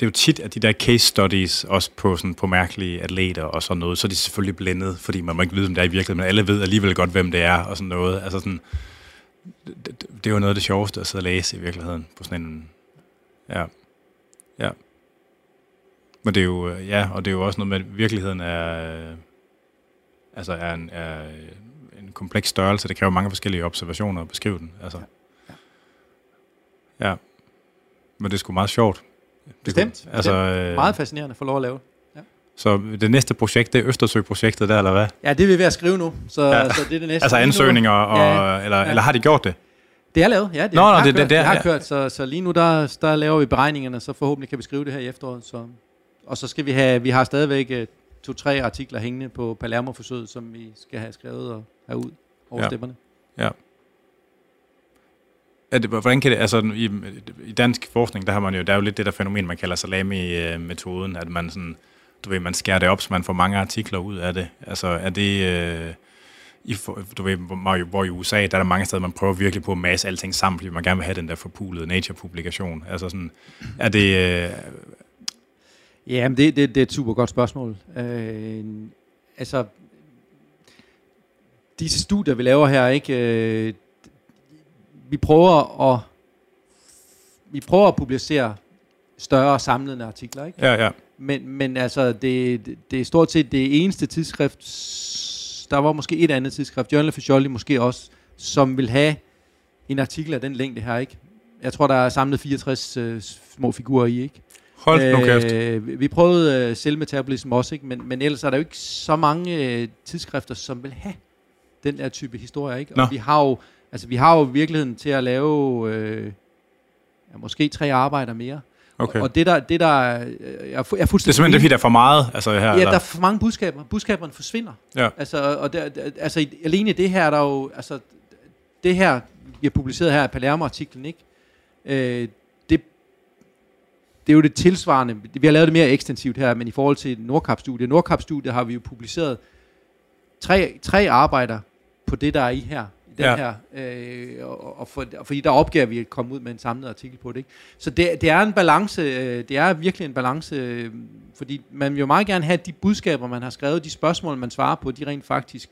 det er jo tit, at de der case studies, også på, sådan, på mærkelige atleter og sådan noget, så er de selvfølgelig blændet, fordi man må ikke vide, om det er i virkeligheden, men alle ved alligevel godt, hvem det er og sådan noget. Altså sådan, det, det, det er jo noget af det sjoveste at sidde og læse i virkeligheden på sådan en... Ja. Ja. Men det er jo, øh, ja, og det er jo også noget med, at virkeligheden er, øh, altså er en, er en kompleks størrelse. Det kræver mange forskellige observationer at beskrive den. Altså. Ja. ja. Men det er sgu meget sjovt. Bestemt. Altså, øh, meget fascinerende at få lov at lave. Ja. Så det næste projekt, det er Østersø-projektet der, eller hvad? Ja, det er vi ved at skrive nu. Så, ja. så det er det næste. Altså ansøgninger, og, ja. eller, ja. eller har de gjort det? Det er lavet, ja. Det, Nå, har, det, kørt, det, det, det har kørt, så, så lige nu der, der laver vi beregningerne, så forhåbentlig kan vi skrive det her i efteråret. Så, og så skal vi have, vi har stadigvæk uh, to-tre artikler hængende på Palermo-forsøget, som vi skal have skrevet og have ud over ja. stemmerne. Ja at, det, hvordan kan det, altså i, i dansk forskning, der har man jo, der er jo lidt det der fænomen, man kalder salami-metoden, at man sådan, du ved, man skærer det op, så man får mange artikler ud af det. Altså er det, øh, i, du ved, hvor, hvor i USA, der er der mange steder, man prøver virkelig på at masse alting sammen, fordi man gerne vil have den der forpulede nature-publikation. Altså sådan, er det... Øh... Ja, men det, det, det er et super godt spørgsmål. Øh, altså, disse studier, vi laver her, ikke, øh, vi prøver at vi prøver at publicere større samlede artikler, ikke? Ja, ja. Men, men altså, det, det er stort set det eneste tidsskrift, der var måske et andet tidsskrift, Journal Officially måske også, som vil have en artikel af den længde her, ikke? Jeg tror, der er samlet 64 øh, små figurer i, ikke? Hold nu kæft. Øh, vi prøvede øh, selvmetabolism også, ikke? Men, men ellers er der jo ikke så mange øh, tidsskrifter, som vil have den der type historie, ikke? Og vi har jo, altså vi har jo virkeligheden til at lave øh, ja, måske tre arbejder mere. Okay. Og det der, det der jeg, er, jeg er fuldstændig... Det er simpelthen det, fordi der er for meget altså her? Ja, eller? der er for mange budskaber. Budskaberne forsvinder. Ja. Altså, og der, altså, alene det her, der er jo... Altså, det her, vi har publiceret her, Palermo-artiklen, ikke? Øh, det, det er jo det tilsvarende. Vi har lavet det mere ekstensivt her, men i forhold til Nordkap-studiet. Nordkap-studiet har vi jo publiceret tre, tre arbejder på det, der er i her den ja. her, øh, og, og, for, og fordi der opgaver vi at komme ud med en samlet artikel på det. Ikke? Så det, det er en balance, øh, det er virkelig en balance, øh, fordi man vil jo meget gerne have, at de budskaber, man har skrevet, de spørgsmål, man svarer på, de rent faktisk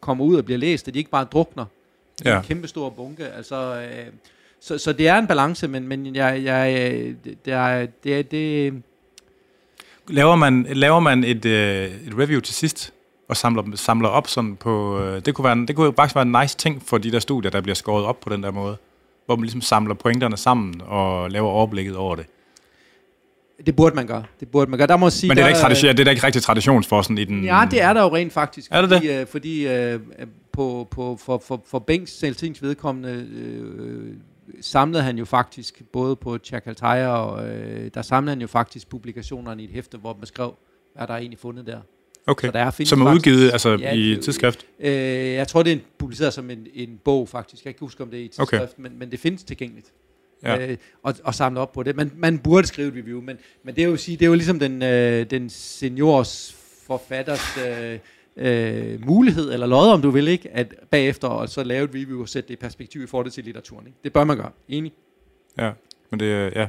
kommer ud og bliver læst, at de ikke bare drukner ja. i en kæmpe stor bunke. Altså, øh, så, så det er en balance, men, men jeg, jeg, det, er, det, det Laver man, laver man et, øh, et review til sidst? Og samler, samler op sådan på... Øh, det, kunne være, det kunne faktisk være en nice ting for de der studier, der bliver skåret op på den der måde. Hvor man ligesom samler pointerne sammen og laver overblikket over det. Det burde man gøre. Det burde man gøre. Der må sige, Men det er, der, ikke tradition, det er der ikke rigtig traditionsforsen i den... Ja, det er der jo rent faktisk. Er det fordi, det? Øh, fordi øh, på, på, for, for, for Bænks selvtings vedkommende øh, samlede han jo faktisk, både på Chakaltaya og øh, der samlede han jo faktisk publikationerne i et hæfte, hvor man skrev, hvad er der egentlig fundet der. Okay, så der er som er udgivet altså, ja, i tidsskrift? Øh, jeg tror, det er publiceret som en, en bog, faktisk. Jeg kan ikke huske, om det er i tidsskrift, okay. men, men det findes tilgængeligt. Ja. Øh, og, og samle op på det. Man, man burde skrive et review, men, men det er jo sige, det er jo ligesom den, øh, den seniors forfatters øh, øh, mulighed, eller lod om du vil, ikke, at bagefter og så lave et review og sætte det i perspektiv i forhold til litteraturen. Ikke? Det bør man gøre. Enig? Ja, men det, ja.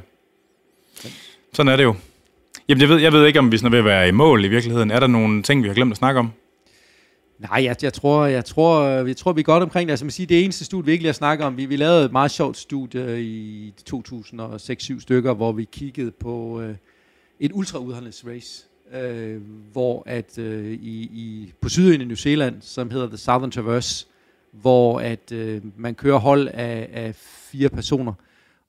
Sådan er det jo. Jamen, jeg ved, jeg ved ikke, om vi sådan er ved at være i mål i virkeligheden. Er der nogle ting, vi har glemt at snakke om? Nej, jeg, jeg, tror, jeg, tror, jeg tror, vi er godt omkring det. Altså, man siger, det eneste studie, vi ikke lige har snakket om, vi, vi lavede et meget sjovt studie i 2006-7 stykker, hvor vi kiggede på øh, et ultraudholdningsrace, øh, hvor at øh, i, i, på sydøen i New Zealand, som hedder The Southern Traverse, hvor at øh, man kører hold af, af fire personer,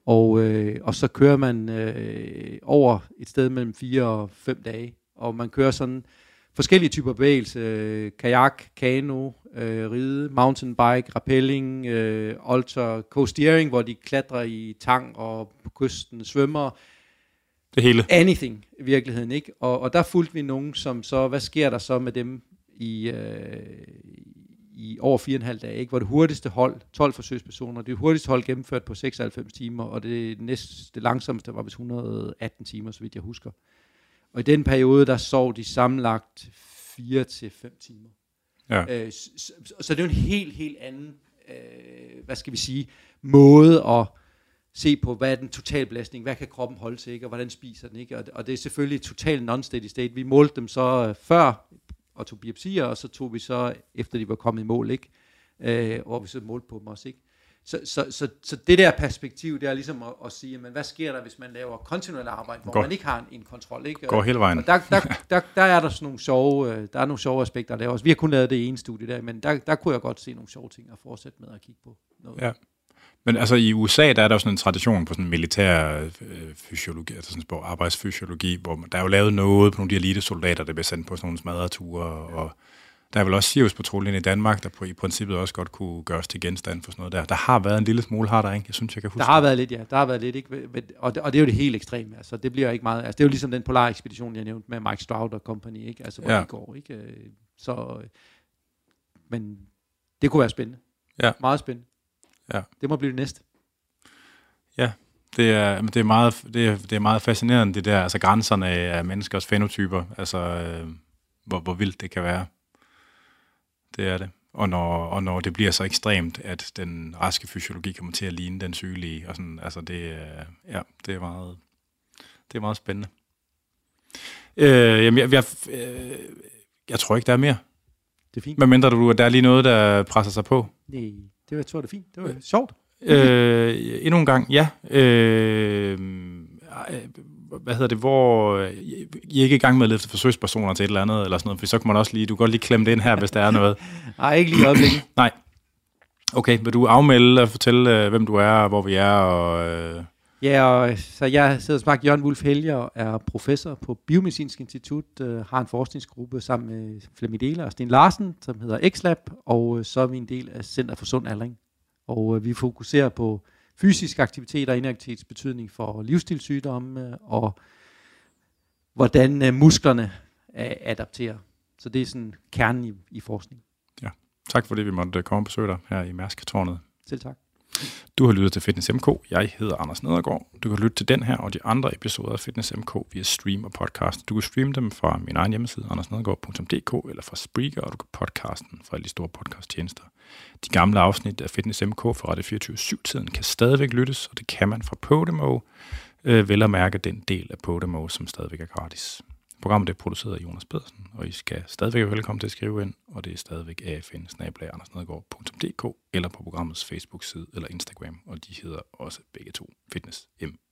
og, øh, og så kører man øh, over et sted mellem 4 og 5 dage. Og man kører sådan forskellige typer bevægelse. Øh, kajak, kano, øh, ride, mountainbike, rappelling, øh, alter, co-steering, hvor de klatrer i tang og på kysten svømmer. Det hele. Anything i virkeligheden, ikke? Og, og der fulgte vi nogen, som så, hvad sker der så med dem i, øh, i over 4,5 dage, ikke? hvor det hurtigste hold, 12 forsøgspersoner, det hurtigste hold gennemført på 96 timer, og det næste, det langsomste var vist 118 timer, så vidt jeg husker. Og i den periode, der sov de sammenlagt 4 til 5 timer. Ja. Øh, så, så det er jo en helt, helt anden, øh, hvad skal vi sige, måde at se på, hvad er den totalbelastning, hvad kan kroppen holde til, ikke? og hvordan spiser den, ikke? Og, og det er selvfølgelig totalt non-steady state. Vi målte dem så øh, før og tog biopsier, og så tog vi så, efter de var kommet i mål, ikke? Øh, hvor vi så målte på dem også, ikke? så, så, så, så det der perspektiv, det er ligesom at, at sige, men hvad sker der, hvis man laver kontinuerligt arbejde, hvor går, man ikke har en, en kontrol? Ikke? Går hele vejen. Og der, der, der, der, er der sådan nogle sjove, øh, der er nogle sjove aspekter der også. Vi har kun lavet det ene studie der, men der, der kunne jeg godt se nogle sjove ting at fortsætte med at kigge på. Noget. Ja. Men altså i USA, der er der jo sådan en tradition på sådan militær øh, fysiologi, altså sådan en arbejdsfysiologi, hvor der er jo lavet noget på nogle af de elite soldater, der bliver sendt på sådan nogle smadrede ture, og der er vel også Sirius-patruljen i Danmark, der på, i princippet også godt kunne gøres til genstand for sådan noget der. Der har været en lille smule, har der ikke? Jeg synes, jeg kan huske Der har været lidt, ja. Der har været lidt, ikke? Og, det, og det er jo det helt ekstreme. Altså, det bliver ikke meget... Altså, det er jo ligesom den polar-ekspedition, jeg nævnte med Mike Stroud og company, ikke? Altså, hvor ja. de går, ikke? Øh, så... Men det kunne være spændende. Ja. Meget spændende. Ja. Det må blive det næste. Ja, det er, det er, meget, det er, det er meget fascinerende, det der, altså grænserne af menneskers fenotyper, altså øh, hvor, hvor vildt det kan være. Det er det. Og når, og når det bliver så ekstremt, at den raske fysiologi kommer til at ligne den sygelige, og sådan, altså det, ja, det er meget, det er meget spændende. Øh, jamen, jeg, jeg, øh, jeg tror ikke, der er mere. Det er fint. Men mindre du, at der er lige noget, der presser sig på. Nej, det var, jeg tror, det er fint. Det var sjovt. Øh, endnu en gang, ja. Øh, hvad hedder det, hvor I er ikke i gang med at lede forsøgspersoner til et eller andet, eller sådan noget, for så kan man også lige, du kan godt lige klemme det ind her, hvis der er noget. Nej, ikke lige øjeblikket. Nej. Okay, vil du afmelde og fortælle, øh, hvem du er, og hvor vi er, og... Øh... Ja, og, så jeg sidder og Jørgen Wulf Helge og er professor på Biomedicinsk Institut, øh, har en forskningsgruppe sammen med Flemming Dehler og Sten Larsen, som hedder XLab, og øh, så er vi en del af Center for Sund Aldring. Og øh, vi fokuserer på fysisk aktivitet og inaktivitets betydning for livsstilssygdomme, og hvordan øh, musklerne øh, adapterer. Så det er sådan kernen i, i forskning. Ja, tak fordi vi måtte komme og besøge dig her i Mærsk-tårnet. Selv tak. Du har lyttet til Fitness MK. Jeg hedder Anders Nedergaard. Du kan lytte til den her og de andre episoder af Fitness MK via stream og podcast. Du kan streame dem fra min egen hjemmeside, andersnedergaard.dk, eller fra Spreaker, og du kan podcasten fra alle de store podcasttjenester. De gamle afsnit af Fitness MK fra Radio 24-7-tiden kan stadigvæk lyttes, og det kan man fra Podimo, øh, vel at mærke den del af Podimo, som stadigvæk er gratis. Programmet er produceret af Jonas Pedersen, og I skal stadigvæk være velkommen til at skrive ind, og det er stadigvæk afn eller på programmets Facebook-side eller Instagram, og de hedder også begge to Fitness M.